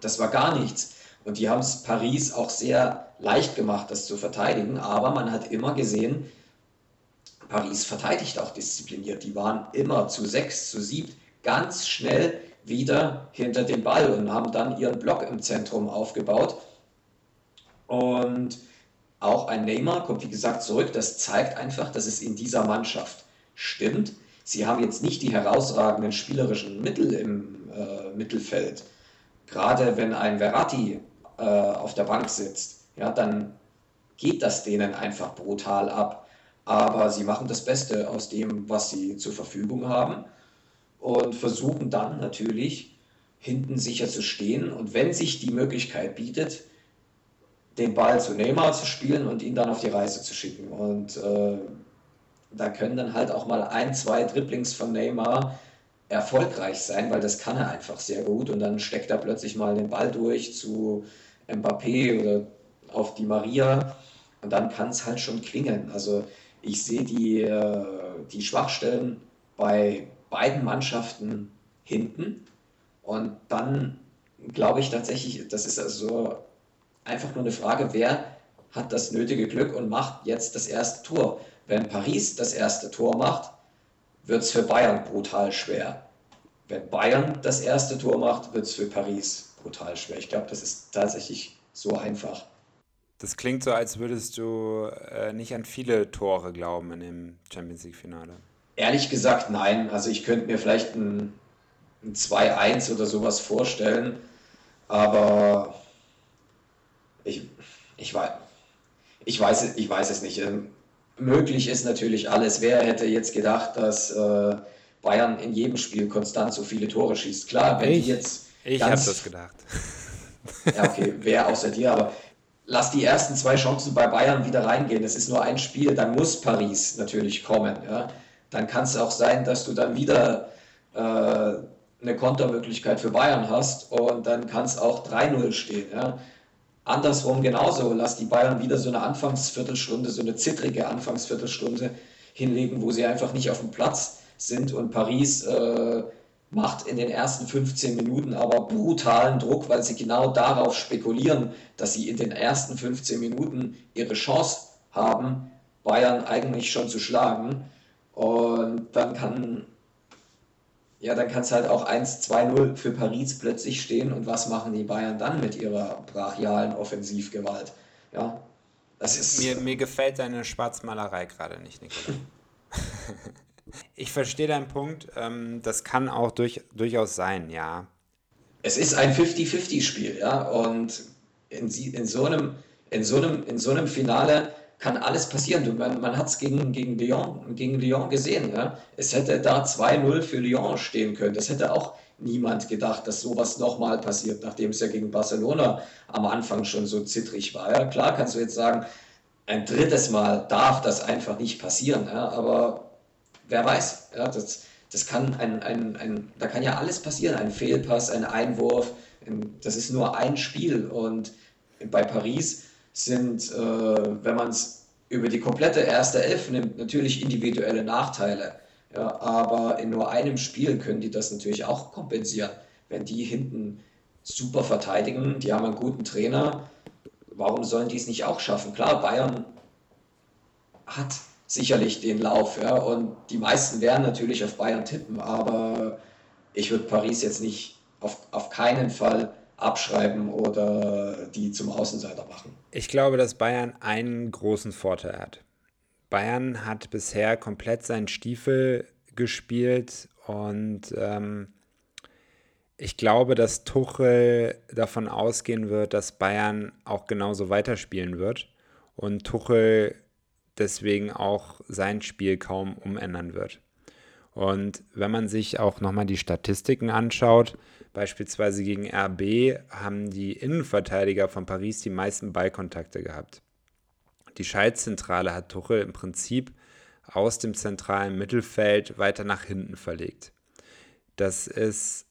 das war gar nichts. Und die haben es Paris auch sehr leicht gemacht, das zu verteidigen. Aber man hat immer gesehen, Paris verteidigt auch diszipliniert. Die waren immer zu sechs, zu sieben ganz schnell wieder hinter dem Ball und haben dann ihren Block im Zentrum aufgebaut und auch ein Neymar kommt, wie gesagt, zurück. Das zeigt einfach, dass es in dieser Mannschaft stimmt. Sie haben jetzt nicht die herausragenden spielerischen Mittel im äh, Mittelfeld. Gerade wenn ein Verratti äh, auf der Bank sitzt, ja, dann geht das denen einfach brutal ab. Aber sie machen das Beste aus dem, was sie zur Verfügung haben und versuchen dann natürlich hinten sicher zu stehen. Und wenn sich die Möglichkeit bietet, den Ball zu Neymar zu spielen und ihn dann auf die Reise zu schicken. Und äh, da können dann halt auch mal ein, zwei Dribblings von Neymar erfolgreich sein, weil das kann er einfach sehr gut. Und dann steckt er plötzlich mal den Ball durch zu Mbappé oder auf die Maria. Und dann kann es halt schon klingeln. Also ich sehe die, äh, die Schwachstellen bei beiden Mannschaften hinten. Und dann glaube ich tatsächlich, das ist also einfach nur eine Frage, wer hat das nötige Glück und macht jetzt das erste Tor. Wenn Paris das erste Tor macht, wird es für Bayern brutal schwer. Wenn Bayern das erste Tor macht, wird es für Paris brutal schwer. Ich glaube, das ist tatsächlich so einfach. Das klingt so, als würdest du äh, nicht an viele Tore glauben in dem Champions League-Finale. Ehrlich gesagt, nein. Also ich könnte mir vielleicht ein, ein 2-1 oder sowas vorstellen, aber ich, ich, weiß, ich, weiß, ich weiß es nicht. Ähm, möglich ist natürlich alles. Wer hätte jetzt gedacht, dass äh, Bayern in jedem Spiel konstant so viele Tore schießt? Klar, wenn ich, die jetzt. Ich habe das gedacht. Ja, okay, wer außer dir, aber lass die ersten zwei Chancen bei Bayern wieder reingehen. Es ist nur ein Spiel, dann muss Paris natürlich kommen. Ja? Dann kann es auch sein, dass du dann wieder äh, eine Kontermöglichkeit für Bayern hast und dann kann es auch 3-0 stehen. Ja? Andersrum genauso, lass die Bayern wieder so eine Anfangsviertelstunde, so eine zittrige Anfangsviertelstunde hinlegen, wo sie einfach nicht auf dem Platz sind und Paris äh, macht in den ersten 15 Minuten aber brutalen Druck, weil sie genau darauf spekulieren, dass sie in den ersten 15 Minuten ihre Chance haben, Bayern eigentlich schon zu schlagen. Und dann kann ja, dann kann es halt auch 1-2-0 für Paris plötzlich stehen. Und was machen die Bayern dann mit ihrer brachialen Offensivgewalt? Ja, das ist. Mir, mir gefällt deine Schwarzmalerei gerade nicht, Nikola. ich verstehe deinen Punkt. Ähm, das kann auch durch, durchaus sein, ja. Es ist ein 50-50-Spiel, ja. Und in, in, so einem, in, so einem, in so einem Finale kann alles passieren. Man, man hat es gegen, gegen, Lyon, gegen Lyon gesehen. Ja? Es hätte da 2-0 für Lyon stehen können. Das hätte auch niemand gedacht, dass sowas nochmal passiert, nachdem es ja gegen Barcelona am Anfang schon so zittrig war. Ja? Klar kannst du jetzt sagen, ein drittes Mal darf das einfach nicht passieren. Ja? Aber wer weiß, ja? das, das kann ein, ein, ein, da kann ja alles passieren. Ein Fehlpass, ein Einwurf. Das ist nur ein Spiel. Und bei Paris sind, äh, wenn man es über die komplette erste Elf nimmt, natürlich individuelle Nachteile. Ja, aber in nur einem Spiel können die das natürlich auch kompensieren. Wenn die hinten super verteidigen, die haben einen guten Trainer, warum sollen die es nicht auch schaffen? Klar, Bayern hat sicherlich den Lauf, ja, und die meisten werden natürlich auf Bayern tippen, aber ich würde Paris jetzt nicht auf, auf keinen Fall abschreiben oder die zum Außenseiter machen. Ich glaube, dass Bayern einen großen Vorteil hat. Bayern hat bisher komplett seinen Stiefel gespielt und ähm, ich glaube, dass Tuchel davon ausgehen wird, dass Bayern auch genauso weiterspielen wird und Tuchel deswegen auch sein Spiel kaum umändern wird. Und wenn man sich auch nochmal die Statistiken anschaut, Beispielsweise gegen RB haben die Innenverteidiger von Paris die meisten Ballkontakte gehabt. Die Schaltzentrale hat Tuchel im Prinzip aus dem zentralen Mittelfeld weiter nach hinten verlegt. Das ist,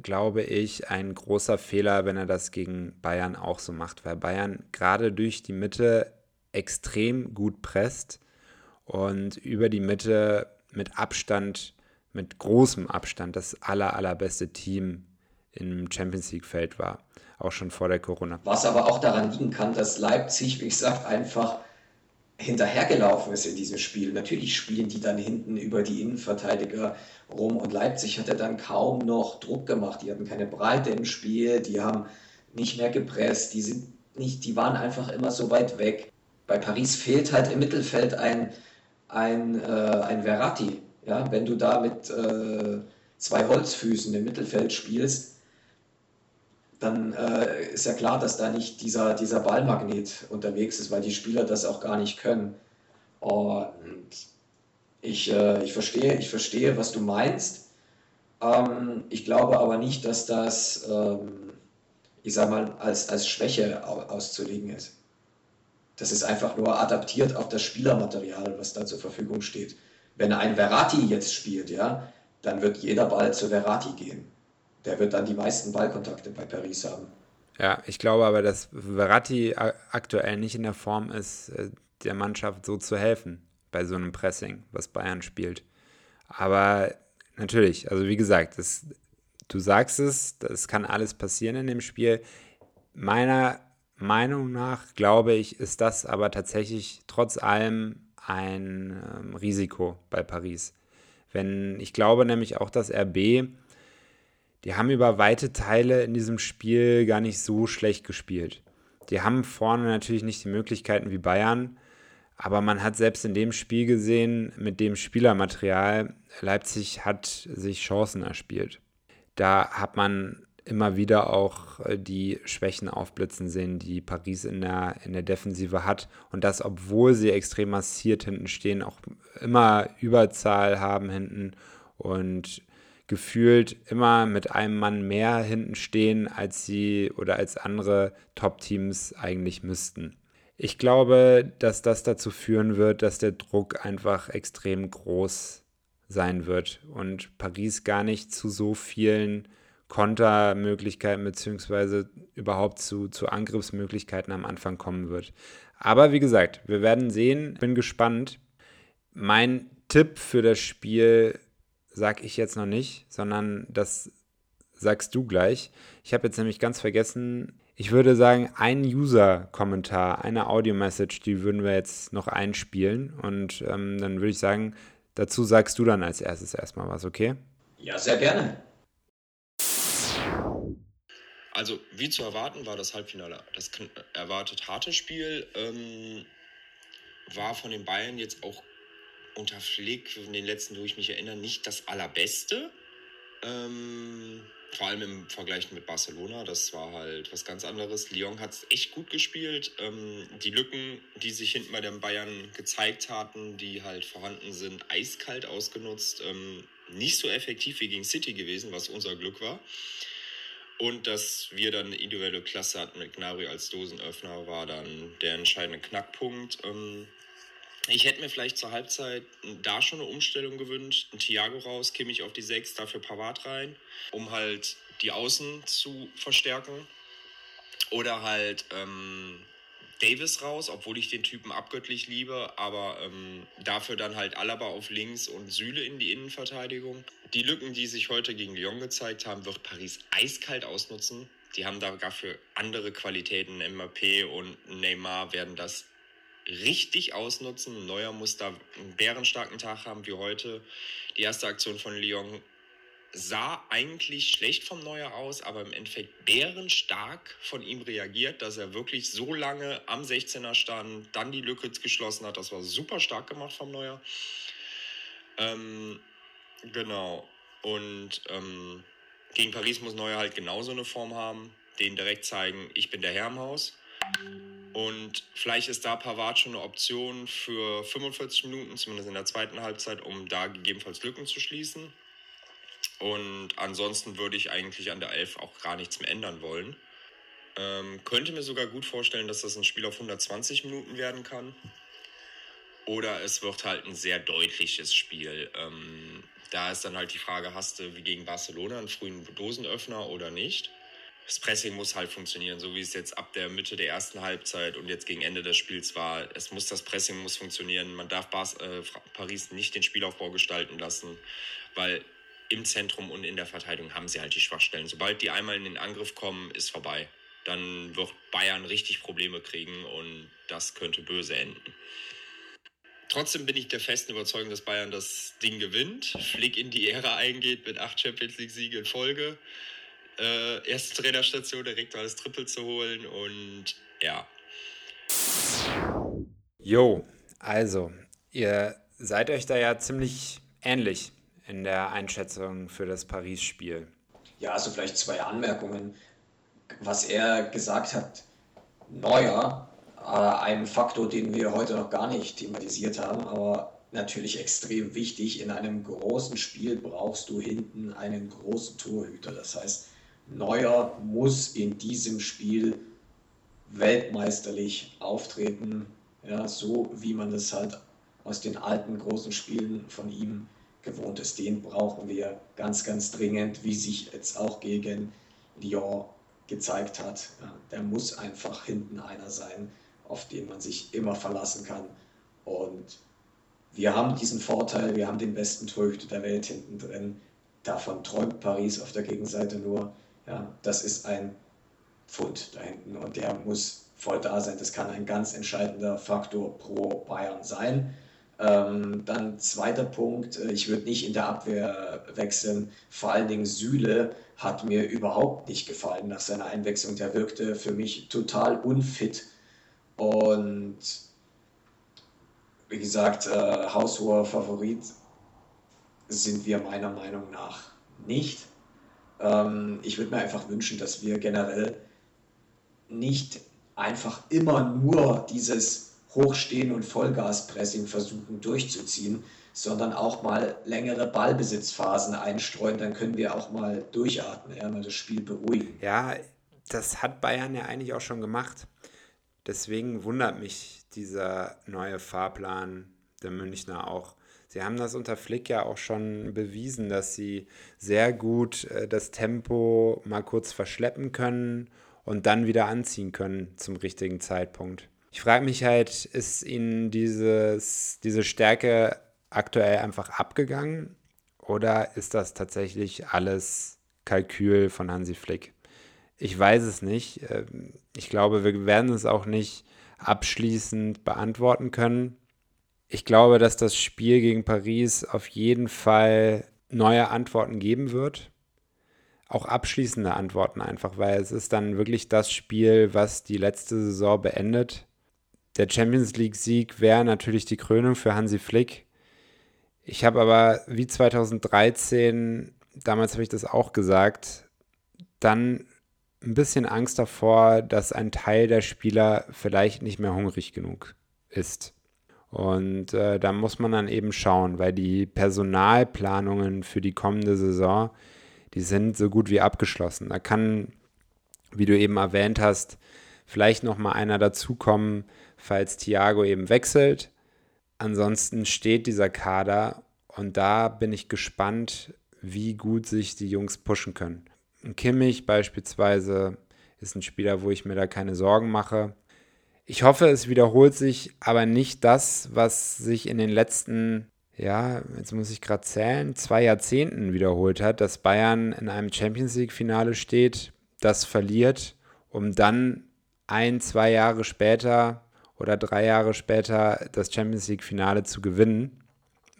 glaube ich, ein großer Fehler, wenn er das gegen Bayern auch so macht, weil Bayern gerade durch die Mitte extrem gut presst und über die Mitte mit Abstand, mit großem Abstand das aller, allerbeste Team im Champions League-Feld war, auch schon vor der Corona. Was aber auch daran liegen kann, dass Leipzig, wie gesagt, einfach hinterhergelaufen ist in diesem Spiel. Natürlich spielen die dann hinten über die Innenverteidiger rum und Leipzig hatte dann kaum noch Druck gemacht. Die hatten keine Breite im Spiel, die haben nicht mehr gepresst, die sind nicht, die waren einfach immer so weit weg. Bei Paris fehlt halt im Mittelfeld ein, ein, äh, ein Verratti. Ja, wenn du da mit äh, zwei Holzfüßen im Mittelfeld spielst, dann äh, ist ja klar, dass da nicht dieser, dieser Ballmagnet unterwegs ist, weil die Spieler das auch gar nicht können. Und ich, äh, ich, verstehe, ich verstehe, was du meinst. Ähm, ich glaube aber nicht, dass das, ähm, ich sag mal, als, als Schwäche auszulegen ist. Das ist einfach nur adaptiert auf das Spielermaterial, was da zur Verfügung steht. Wenn ein Verratti jetzt spielt, ja, dann wird jeder Ball zu Verratti gehen der wird dann die meisten Ballkontakte bei Paris haben. Ja, ich glaube aber, dass Verratti aktuell nicht in der Form ist, äh, der Mannschaft so zu helfen bei so einem Pressing, was Bayern spielt. Aber natürlich, also wie gesagt, das, du sagst es, es kann alles passieren in dem Spiel. Meiner Meinung nach, glaube ich, ist das aber tatsächlich trotz allem ein ähm, Risiko bei Paris. Wenn ich glaube nämlich auch, dass RB die haben über weite Teile in diesem Spiel gar nicht so schlecht gespielt. Die haben vorne natürlich nicht die Möglichkeiten wie Bayern, aber man hat selbst in dem Spiel gesehen, mit dem Spielermaterial, Leipzig hat sich Chancen erspielt. Da hat man immer wieder auch äh, die Schwächen aufblitzen sehen, die Paris in der, in der Defensive hat. Und das, obwohl sie extrem massiert hinten stehen, auch immer Überzahl haben hinten und gefühlt immer mit einem Mann mehr hinten stehen, als sie oder als andere Top-Teams eigentlich müssten. Ich glaube, dass das dazu führen wird, dass der Druck einfach extrem groß sein wird und Paris gar nicht zu so vielen Kontermöglichkeiten beziehungsweise überhaupt zu, zu Angriffsmöglichkeiten am Anfang kommen wird. Aber wie gesagt, wir werden sehen, bin gespannt. Mein Tipp für das Spiel sag ich jetzt noch nicht, sondern das sagst du gleich. Ich habe jetzt nämlich ganz vergessen, ich würde sagen, ein User-Kommentar, eine Audio-Message, die würden wir jetzt noch einspielen. Und ähm, dann würde ich sagen, dazu sagst du dann als erstes erstmal was, okay? Ja, sehr gerne. Also, wie zu erwarten, war das Halbfinale das erwartet harte Spiel. Ähm, war von den Bayern jetzt auch unter Flick, in den letzten, wo ich mich erinnere, nicht das allerbeste. Ähm, vor allem im Vergleich mit Barcelona, das war halt was ganz anderes. Lyon hat es echt gut gespielt. Ähm, die Lücken, die sich hinten bei den Bayern gezeigt hatten, die halt vorhanden sind, eiskalt ausgenutzt. Ähm, nicht so effektiv wie gegen City gewesen, was unser Glück war. Und dass wir dann eine individuelle Klasse hatten mit Gnabry als Dosenöffner, war dann der entscheidende Knackpunkt. Ähm, ich hätte mir vielleicht zur Halbzeit da schon eine Umstellung gewünscht. Ein Thiago raus, Kimmich auf die 6, dafür Pavard rein, um halt die Außen zu verstärken. Oder halt ähm, Davis raus, obwohl ich den Typen abgöttlich liebe, aber ähm, dafür dann halt Alaba auf links und Süle in die Innenverteidigung. Die Lücken, die sich heute gegen Lyon gezeigt haben, wird Paris eiskalt ausnutzen. Die haben dafür andere Qualitäten. Mbappé und Neymar werden das richtig ausnutzen. Neuer muss da einen bärenstarken Tag haben wie heute. Die erste Aktion von Lyon sah eigentlich schlecht vom Neuer aus, aber im Endeffekt bärenstark von ihm reagiert, dass er wirklich so lange am 16er stand, dann die Lücke geschlossen hat. Das war super stark gemacht vom Neuer. Ähm, genau. Und ähm, gegen Paris muss Neuer halt genauso eine Form haben, den direkt zeigen, ich bin der Herr im Haus. Und vielleicht ist da Pavard schon eine Option für 45 Minuten, zumindest in der zweiten Halbzeit, um da gegebenenfalls Lücken zu schließen. Und ansonsten würde ich eigentlich an der Elf auch gar nichts mehr ändern wollen. Ähm, könnte mir sogar gut vorstellen, dass das ein Spiel auf 120 Minuten werden kann. Oder es wird halt ein sehr deutliches Spiel. Ähm, da ist dann halt die Frage, hast du wie gegen Barcelona einen frühen Dosenöffner oder nicht? Das Pressing muss halt funktionieren, so wie es jetzt ab der Mitte der ersten Halbzeit und jetzt gegen Ende des Spiels war. Es muss das Pressing muss funktionieren. Man darf Bas, äh, Paris nicht den Spielaufbau gestalten lassen, weil im Zentrum und in der Verteidigung haben sie halt die Schwachstellen. Sobald die einmal in den Angriff kommen, ist vorbei. Dann wird Bayern richtig Probleme kriegen und das könnte böse enden. Trotzdem bin ich der festen Überzeugung, dass Bayern das Ding gewinnt, Flick in die Ära eingeht mit acht Champions League-Siegen in Folge äh, erste Trainerstation direkt mal das Triple zu holen und ja. Jo, also, ihr seid euch da ja ziemlich ähnlich in der Einschätzung für das Paris-Spiel. Ja, also vielleicht zwei Anmerkungen. Was er gesagt hat, Neuer, äh, ein Faktor, den wir heute noch gar nicht thematisiert haben, aber natürlich extrem wichtig. In einem großen Spiel brauchst du hinten einen großen Torhüter. Das heißt, Neuer muss in diesem Spiel weltmeisterlich auftreten, ja, so wie man es halt aus den alten großen Spielen von ihm gewohnt ist. Den brauchen wir ganz, ganz dringend, wie sich jetzt auch gegen Lyon gezeigt hat. Ja, der muss einfach hinten einer sein, auf den man sich immer verlassen kann. Und wir haben diesen Vorteil, wir haben den besten Torhüter der Welt hinten drin. Davon träumt Paris auf der Gegenseite nur. Ja, das ist ein Pfund da hinten und der muss voll da sein. Das kann ein ganz entscheidender Faktor pro Bayern sein. Ähm, dann zweiter Punkt, äh, ich würde nicht in der Abwehr wechseln. Vor allen Dingen Süle hat mir überhaupt nicht gefallen nach seiner Einwechslung. Der wirkte für mich total unfit. Und wie gesagt, äh, haushoher Favorit sind wir meiner Meinung nach nicht. Ähm, ich würde mir einfach wünschen, dass wir generell nicht einfach immer nur dieses Hochstehen und Vollgaspressing versuchen durchzuziehen, sondern auch mal längere Ballbesitzphasen einstreuen, dann können wir auch mal durchatmen, ja, mal das Spiel beruhigen. Ja, das hat Bayern ja eigentlich auch schon gemacht. Deswegen wundert mich dieser neue Fahrplan der Münchner auch. Sie haben das unter Flick ja auch schon bewiesen, dass sie sehr gut äh, das Tempo mal kurz verschleppen können und dann wieder anziehen können zum richtigen Zeitpunkt. Ich frage mich halt, ist Ihnen dieses, diese Stärke aktuell einfach abgegangen oder ist das tatsächlich alles Kalkül von Hansi Flick? Ich weiß es nicht. Ähm, ich glaube, wir werden es auch nicht abschließend beantworten können ich glaube, dass das Spiel gegen Paris auf jeden Fall neue Antworten geben wird. Auch abschließende Antworten einfach, weil es ist dann wirklich das Spiel, was die letzte Saison beendet. Der Champions League-Sieg wäre natürlich die Krönung für Hansi Flick. Ich habe aber wie 2013, damals habe ich das auch gesagt, dann ein bisschen Angst davor, dass ein Teil der Spieler vielleicht nicht mehr hungrig genug ist. Und äh, da muss man dann eben schauen, weil die Personalplanungen für die kommende Saison, die sind so gut wie abgeschlossen. Da kann, wie du eben erwähnt hast, vielleicht noch mal einer dazukommen, falls Thiago eben wechselt. Ansonsten steht dieser Kader und da bin ich gespannt, wie gut sich die Jungs pushen können. Kimmich beispielsweise ist ein Spieler, wo ich mir da keine Sorgen mache. Ich hoffe, es wiederholt sich aber nicht das, was sich in den letzten, ja, jetzt muss ich gerade zählen, zwei Jahrzehnten wiederholt hat, dass Bayern in einem Champions League-Finale steht, das verliert, um dann ein, zwei Jahre später oder drei Jahre später das Champions League-Finale zu gewinnen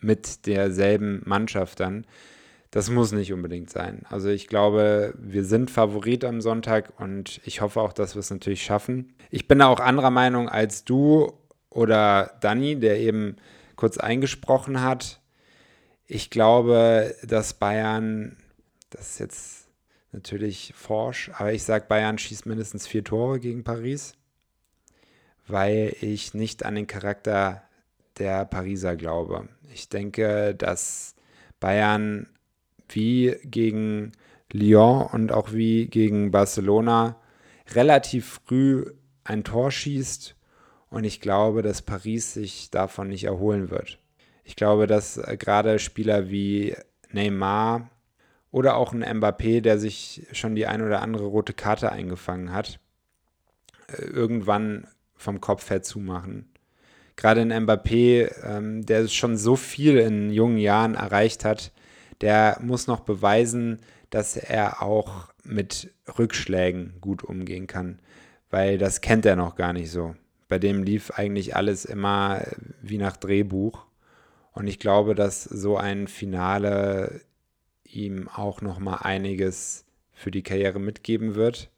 mit derselben Mannschaft dann das muss nicht unbedingt sein. Also ich glaube, wir sind Favorit am Sonntag und ich hoffe auch, dass wir es natürlich schaffen. Ich bin da auch anderer Meinung als du oder Danny, der eben kurz eingesprochen hat. Ich glaube, dass Bayern, das ist jetzt natürlich forsch, aber ich sage, Bayern schießt mindestens vier Tore gegen Paris, weil ich nicht an den Charakter der Pariser glaube. Ich denke, dass Bayern wie gegen Lyon und auch wie gegen Barcelona relativ früh ein Tor schießt und ich glaube, dass Paris sich davon nicht erholen wird. Ich glaube, dass äh, gerade Spieler wie Neymar oder auch ein Mbappé, der sich schon die ein oder andere rote Karte eingefangen hat, äh, irgendwann vom Kopf her zumachen. Gerade ein Mbappé, ähm, der schon so viel in jungen Jahren erreicht hat, der muss noch beweisen, dass er auch mit Rückschlägen gut umgehen kann, weil das kennt er noch gar nicht so. Bei dem lief eigentlich alles immer wie nach Drehbuch. Und ich glaube, dass so ein Finale ihm auch noch mal einiges für die Karriere mitgeben wird.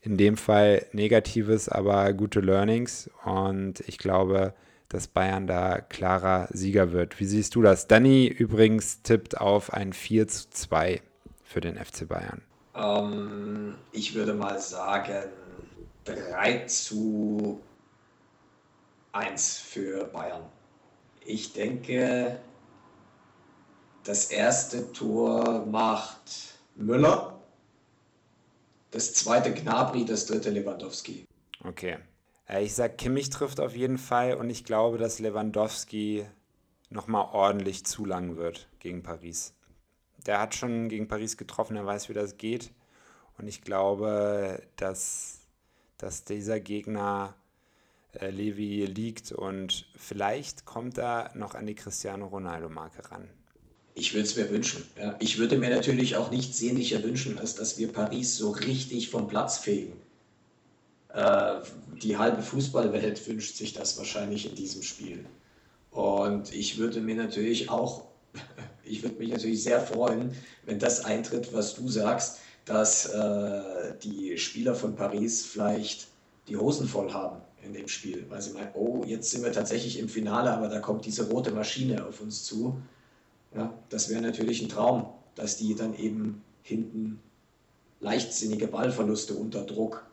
In dem Fall Negatives, aber gute Learnings. Und ich glaube, dass Bayern da klarer Sieger wird. Wie siehst du das? Danny übrigens tippt auf ein 4 zu 2 für den FC Bayern. Ähm, ich würde mal sagen 3 zu 1 für Bayern. Ich denke, das erste Tor macht Müller, das zweite Gnabry, das dritte Lewandowski. Okay, äh, ich sage, Kimmich trifft auf jeden Fall und ich glaube, dass Lewandowski nochmal ordentlich zu lang wird gegen Paris. Der hat schon gegen Paris getroffen, er weiß, wie das geht. Und ich glaube, dass, dass dieser Gegner äh, Levi liegt und vielleicht kommt er noch an die Cristiano Ronaldo-Marke ran. Ich würde es mir wünschen. Ja. Ich würde mir natürlich auch nichts sehnlicher wünschen, als dass wir Paris so richtig vom Platz fegen. Äh, die halbe Fußballwelt wünscht sich das wahrscheinlich in diesem Spiel. Und ich würde mir natürlich auch, ich würde mich natürlich sehr freuen, wenn das eintritt, was du sagst, dass äh, die Spieler von Paris vielleicht die Hosen voll haben in dem Spiel, weil sie meinen, oh, jetzt sind wir tatsächlich im Finale, aber da kommt diese rote Maschine auf uns zu. Ja, das wäre natürlich ein Traum, dass die dann eben hinten leichtsinnige Ballverluste unter Druck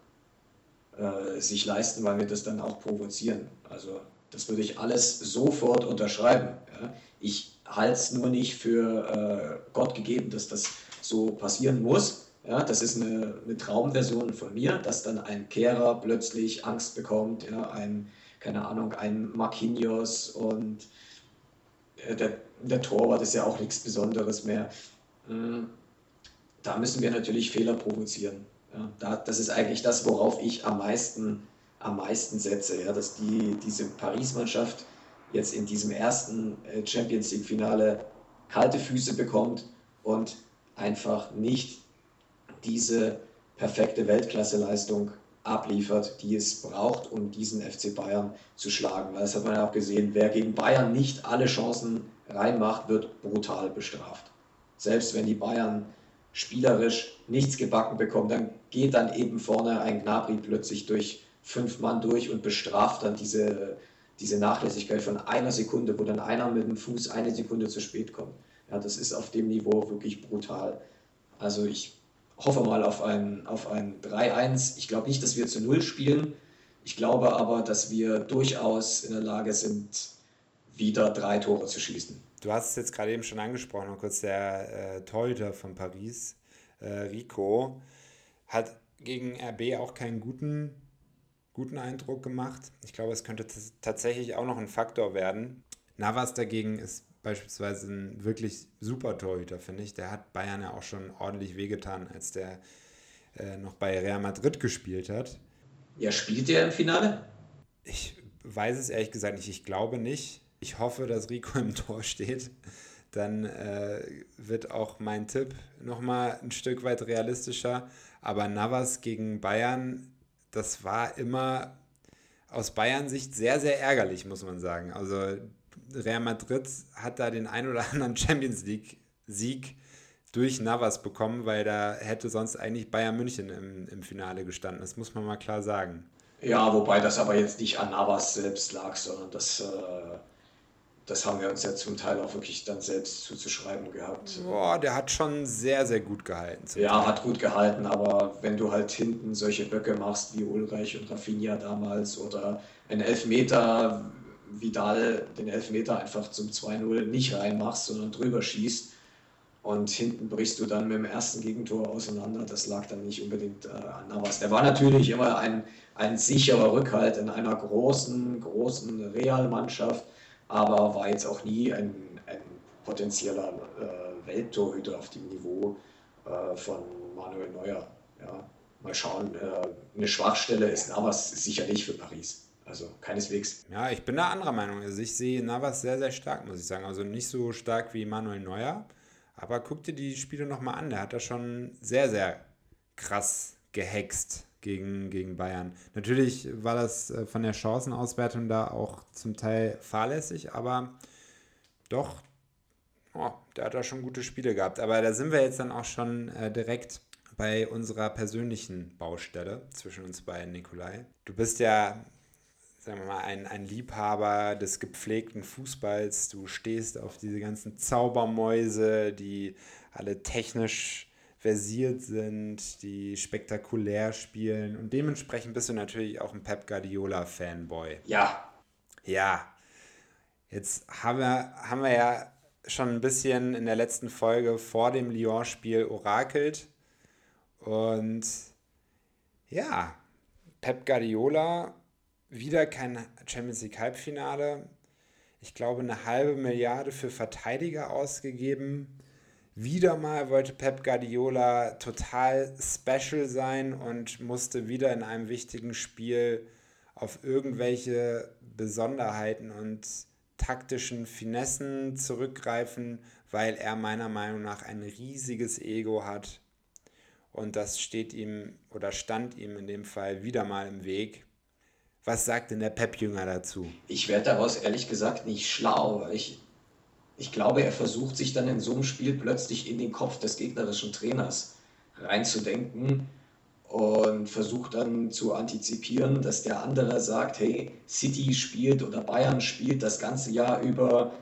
äh, sich leisten, weil wir das dann auch provozieren. Also das würde ich alles sofort unterschreiben. Ja. Ich halte es nur nicht für äh, Gott gegeben, dass das so passieren muss. Ja, das ist eine, eine, Traumversion von mir, dass dann ein Kehrer plötzlich Angst bekommt, ja, ein, keine Ahnung, ein Marquinhos und äh, der, der Torwart ist ja auch nichts Besonderes mehr. Hm, da müssen wir natürlich Fehler provozieren. Ja, da, das ist eigentlich das, worauf ich am meisten, am meisten setze, ja, dass die, diese Paris-Mannschaft jetzt in diesem ersten äh, Champions League-Finale kalte Füße bekommt und einfach nicht diese perfekte Weltklasse-Leistung abliefert, die es braucht, um diesen FC Bayern zu schlagen. Weil das hat man ja auch gesehen, wer gegen Bayern nicht alle Chancen reinmacht, wird brutal bestraft. selbst wenn die Bayern spielerisch nichts gebacken bekommen, dann geht dann eben vorne ein Gnabry plötzlich durch fünf Mann durch und bestraft dann diese, diese Nachlässigkeit von einer Sekunde, wo dann einer mit dem Fuß eine Sekunde zu spät kommt. Ja, das ist auf dem Niveau wirklich brutal. Also ich hoffe mal auf ein, auf ein 3-1. Ich glaube nicht, dass wir zu Null spielen. Ich glaube aber, dass wir durchaus in der Lage sind, wieder drei Tore zu schießen. Du hast es jetzt gerade eben schon angesprochen, kurz der äh, Torhüter von Paris, äh, Rico, hat gegen RB auch keinen guten, guten Eindruck gemacht. Ich glaube, es könnte tatsächlich auch noch ein Faktor werden. Navas dagegen ist beispielsweise ein wirklich super Torhüter, finde ich. Der hat Bayern ja auch schon ordentlich wehgetan, als der äh, noch bei Real Madrid gespielt hat. Ja, spielt der im Finale? Ich weiß es ehrlich gesagt nicht. Ich glaube nicht. Ich hoffe, dass Rico im Tor steht. Dann äh, wird auch mein Tipp nochmal ein Stück weit realistischer. Aber Navas gegen Bayern, das war immer aus Bayern-Sicht sehr, sehr ärgerlich, muss man sagen. Also Real Madrid hat da den ein oder anderen Champions League-Sieg durch Navas bekommen, weil da hätte sonst eigentlich Bayern München im, im Finale gestanden. Das muss man mal klar sagen. Ja, wobei das aber jetzt nicht an Navas selbst lag, sondern das, äh, das haben wir uns ja zum Teil auch wirklich dann selbst zuzuschreiben gehabt. Boah, der hat schon sehr, sehr gut gehalten. Ja, Teil. hat gut gehalten, aber wenn du halt hinten solche Böcke machst wie Ulreich und Rafinha damals oder ein Elfmeter Vidal den Elfmeter einfach zum 2-0 nicht reinmachst, sondern drüber schießt und hinten brichst du dann mit dem ersten Gegentor auseinander. Das lag dann nicht unbedingt äh, an Navas. Der war natürlich immer ein, ein sicherer Rückhalt in einer großen, großen Realmannschaft, aber war jetzt auch nie ein, ein potenzieller äh, Welttorhüter auf dem Niveau äh, von Manuel Neuer. Ja, mal schauen. Äh, eine Schwachstelle ist Navas sicherlich für Paris. Also keineswegs. Ja, ich bin da anderer Meinung. Also ich sehe Navas sehr, sehr stark, muss ich sagen. Also nicht so stark wie Manuel Neuer. Aber guck dir die Spiele nochmal an. Der hat da schon sehr, sehr krass gehext gegen, gegen Bayern. Natürlich war das äh, von der Chancenauswertung da auch zum Teil fahrlässig, aber doch, oh, der hat da schon gute Spiele gehabt. Aber da sind wir jetzt dann auch schon äh, direkt bei unserer persönlichen Baustelle zwischen uns beiden, Nikolai. Du bist ja sagen wir mal, ein, ein Liebhaber des gepflegten Fußballs. Du stehst auf diese ganzen Zaubermäuse, die alle technisch versiert sind, die spektakulär spielen. Und dementsprechend bist du natürlich auch ein Pep Guardiola-Fanboy. Ja. Ja. Jetzt haben wir, haben wir ja schon ein bisschen in der letzten Folge vor dem Lyon-Spiel orakelt. Und ja, Pep Guardiola wieder kein Champions League Halbfinale. Ich glaube, eine halbe Milliarde für Verteidiger ausgegeben. Wieder mal wollte Pep Guardiola total special sein und musste wieder in einem wichtigen Spiel auf irgendwelche Besonderheiten und taktischen Finessen zurückgreifen, weil er meiner Meinung nach ein riesiges Ego hat. Und das steht ihm oder stand ihm in dem Fall wieder mal im Weg. Was sagt denn der Pep-Jünger dazu? Ich werde daraus ehrlich gesagt nicht schlau. Ich, ich glaube, er versucht sich dann in so einem Spiel plötzlich in den Kopf des gegnerischen Trainers reinzudenken und versucht dann zu antizipieren, dass der andere sagt, hey, City spielt oder Bayern spielt das ganze Jahr über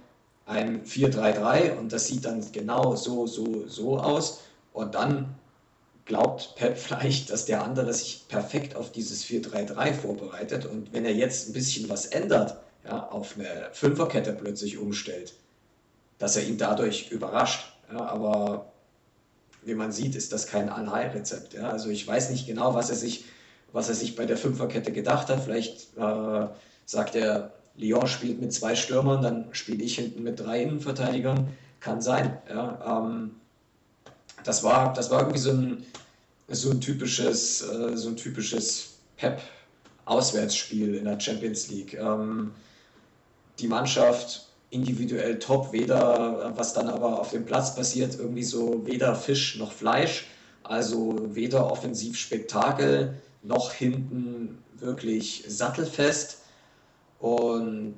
ein 4-3-3 und das sieht dann genau so, so, so aus. Und dann glaubt Pep vielleicht, dass der andere sich perfekt auf dieses 4-3-3 vorbereitet und wenn er jetzt ein bisschen was ändert, ja, auf eine Fünferkette plötzlich umstellt, dass er ihn dadurch überrascht. Ja, aber wie man sieht, ist das kein Allheilrezept. Ja. Also ich weiß nicht genau, was er sich, was er sich bei der Fünferkette gedacht hat. Vielleicht äh, sagt er, Lyon spielt mit zwei Stürmern, dann spiele ich hinten mit drei Innenverteidigern. Kann sein. Ja. Ähm, das war, das war irgendwie so ein, so ein typisches, äh, so ein typisches Pep-Auswärtsspiel in der Champions League. Ähm, die Mannschaft individuell top, weder, was dann aber auf dem Platz passiert, irgendwie so weder Fisch noch Fleisch, also weder offensiv Spektakel noch hinten wirklich sattelfest. Und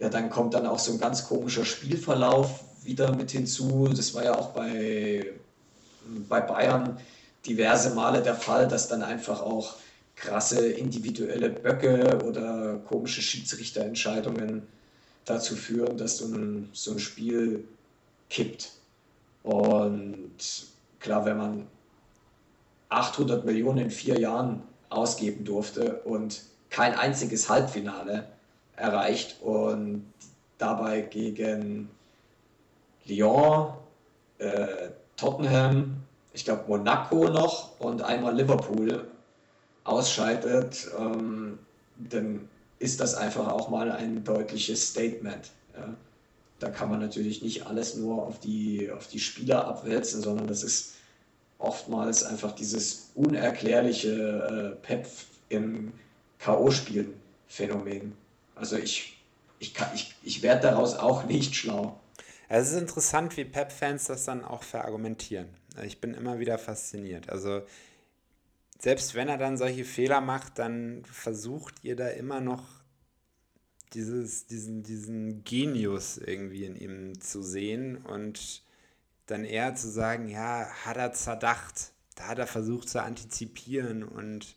ja, dann kommt dann auch so ein ganz komischer Spielverlauf, wieder mit hinzu. Das war ja auch bei, bei Bayern diverse Male der Fall, dass dann einfach auch krasse individuelle Böcke oder komische Schiedsrichterentscheidungen dazu führen, dass so ein, so ein Spiel kippt. Und klar, wenn man 800 Millionen in vier Jahren ausgeben durfte und kein einziges Halbfinale erreicht und dabei gegen Lyon, äh, Tottenham, ich glaube Monaco noch und einmal Liverpool ausscheidet, ähm, dann ist das einfach auch mal ein deutliches Statement. Ja. Da kann man natürlich nicht alles nur auf die, auf die Spieler abwälzen, sondern das ist oftmals einfach dieses unerklärliche äh, Pep im K.O.-Spielen Phänomen. Also ich, ich, ich, ich werde daraus auch nicht schlau. Es ist interessant, wie Pep-Fans das dann auch verargumentieren. Ich bin immer wieder fasziniert. Also selbst wenn er dann solche Fehler macht, dann versucht ihr da immer noch dieses, diesen, diesen Genius irgendwie in ihm zu sehen und dann eher zu sagen, ja, hat er zerdacht, da hat er versucht zu antizipieren und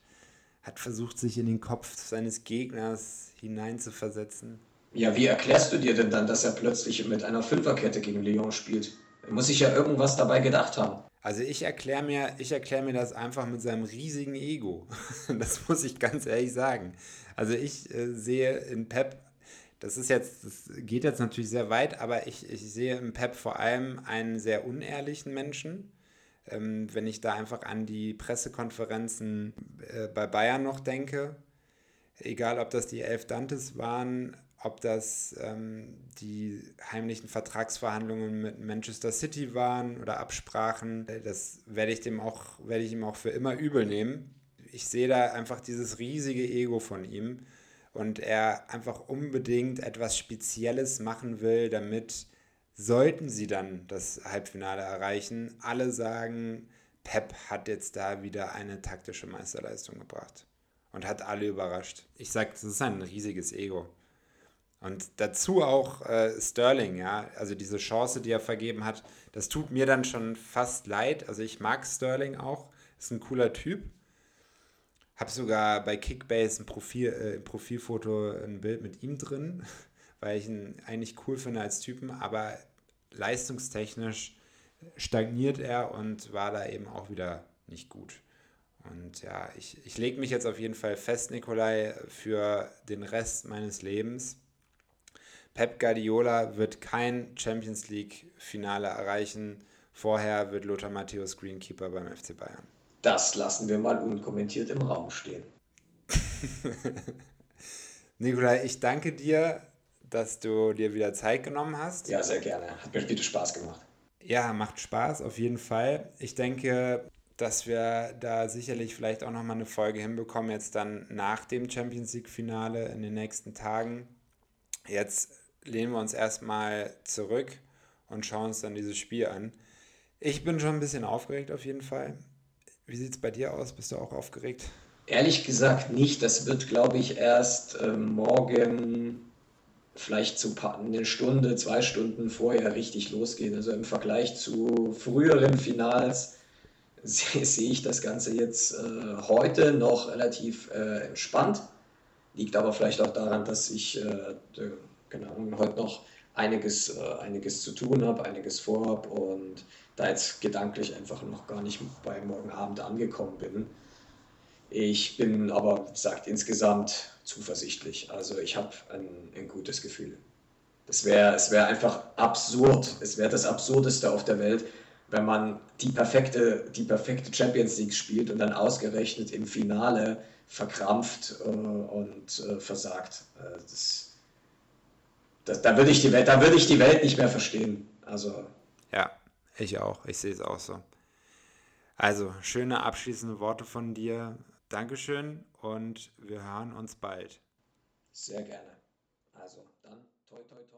hat versucht, sich in den Kopf seines Gegners hineinzuversetzen. Ja, wie erklärst du dir denn dann, dass er plötzlich mit einer Fünferkette gegen Lyon spielt? Er muss sich ja irgendwas dabei gedacht haben. Also ich erkläre mir, erklär mir das einfach mit seinem riesigen Ego. Das muss ich ganz ehrlich sagen. Also ich äh, sehe in Pep, das ist jetzt, das geht jetzt natürlich sehr weit, aber ich, ich sehe in Pep vor allem einen sehr unehrlichen Menschen. Ähm, wenn ich da einfach an die Pressekonferenzen äh, bei Bayern noch denke, egal ob das die Elf Dantes waren, ob das ähm, die heimlichen Vertragsverhandlungen mit Manchester City waren oder Absprachen, äh, das werde ich dem auch, werde ich ihm auch für immer übel nehmen. Ich sehe da einfach dieses riesige Ego von ihm und er einfach unbedingt etwas Spezielles machen will, damit sollten sie dann das Halbfinale erreichen, alle sagen, Pep hat jetzt da wieder eine taktische Meisterleistung gebracht und hat alle überrascht. Ich sage, das ist ein riesiges Ego. Und dazu auch äh, Sterling, ja, also diese Chance, die er vergeben hat, das tut mir dann schon fast leid. Also ich mag Sterling auch, ist ein cooler Typ. Habe sogar bei Kickbase ein Profil, äh, Profilfoto, ein Bild mit ihm drin, weil ich ihn eigentlich cool finde als Typen, aber leistungstechnisch stagniert er und war da eben auch wieder nicht gut. Und ja, ich, ich lege mich jetzt auf jeden Fall fest, Nikolai, für den Rest meines Lebens Pep Guardiola wird kein Champions League-Finale erreichen. Vorher wird Lothar Matthäus Greenkeeper beim FC Bayern. Das lassen wir mal unkommentiert im Raum stehen. Nikolai, ich danke dir, dass du dir wieder Zeit genommen hast. Ja, sehr gerne. Hat mir viel Spaß gemacht. Ja, macht Spaß, auf jeden Fall. Ich denke, dass wir da sicherlich vielleicht auch nochmal eine Folge hinbekommen, jetzt dann nach dem Champions League-Finale in den nächsten Tagen. Jetzt lehnen wir uns erstmal zurück und schauen uns dann dieses Spiel an. Ich bin schon ein bisschen aufgeregt auf jeden Fall. Wie sieht es bei dir aus? Bist du auch aufgeregt? Ehrlich gesagt nicht. Das wird, glaube ich, erst äh, morgen vielleicht zu eine Stunde, zwei Stunden vorher richtig losgehen. Also im Vergleich zu früheren Finals sehe, sehe ich das Ganze jetzt äh, heute noch relativ äh, entspannt. Liegt aber vielleicht auch daran, dass ich genau, heute noch einiges, äh, einiges zu tun habe, einiges vorhabe und da jetzt gedanklich einfach noch gar nicht bei morgen Abend angekommen bin. Ich bin aber, wie gesagt, insgesamt zuversichtlich. Also ich habe ein, ein gutes Gefühl. Es wäre es wär einfach absurd, es wäre das Absurdeste auf der Welt, wenn man die perfekte, die perfekte Champions League spielt und dann ausgerechnet im Finale verkrampft äh, und äh, versagt. Äh, das, das, da würde ich, die Welt, würd ich die Welt nicht mehr verstehen. Also. Ja, ich auch. Ich sehe es auch so. Also, schöne abschließende Worte von dir. Dankeschön und wir hören uns bald. Sehr gerne. Also, dann toi toi toi.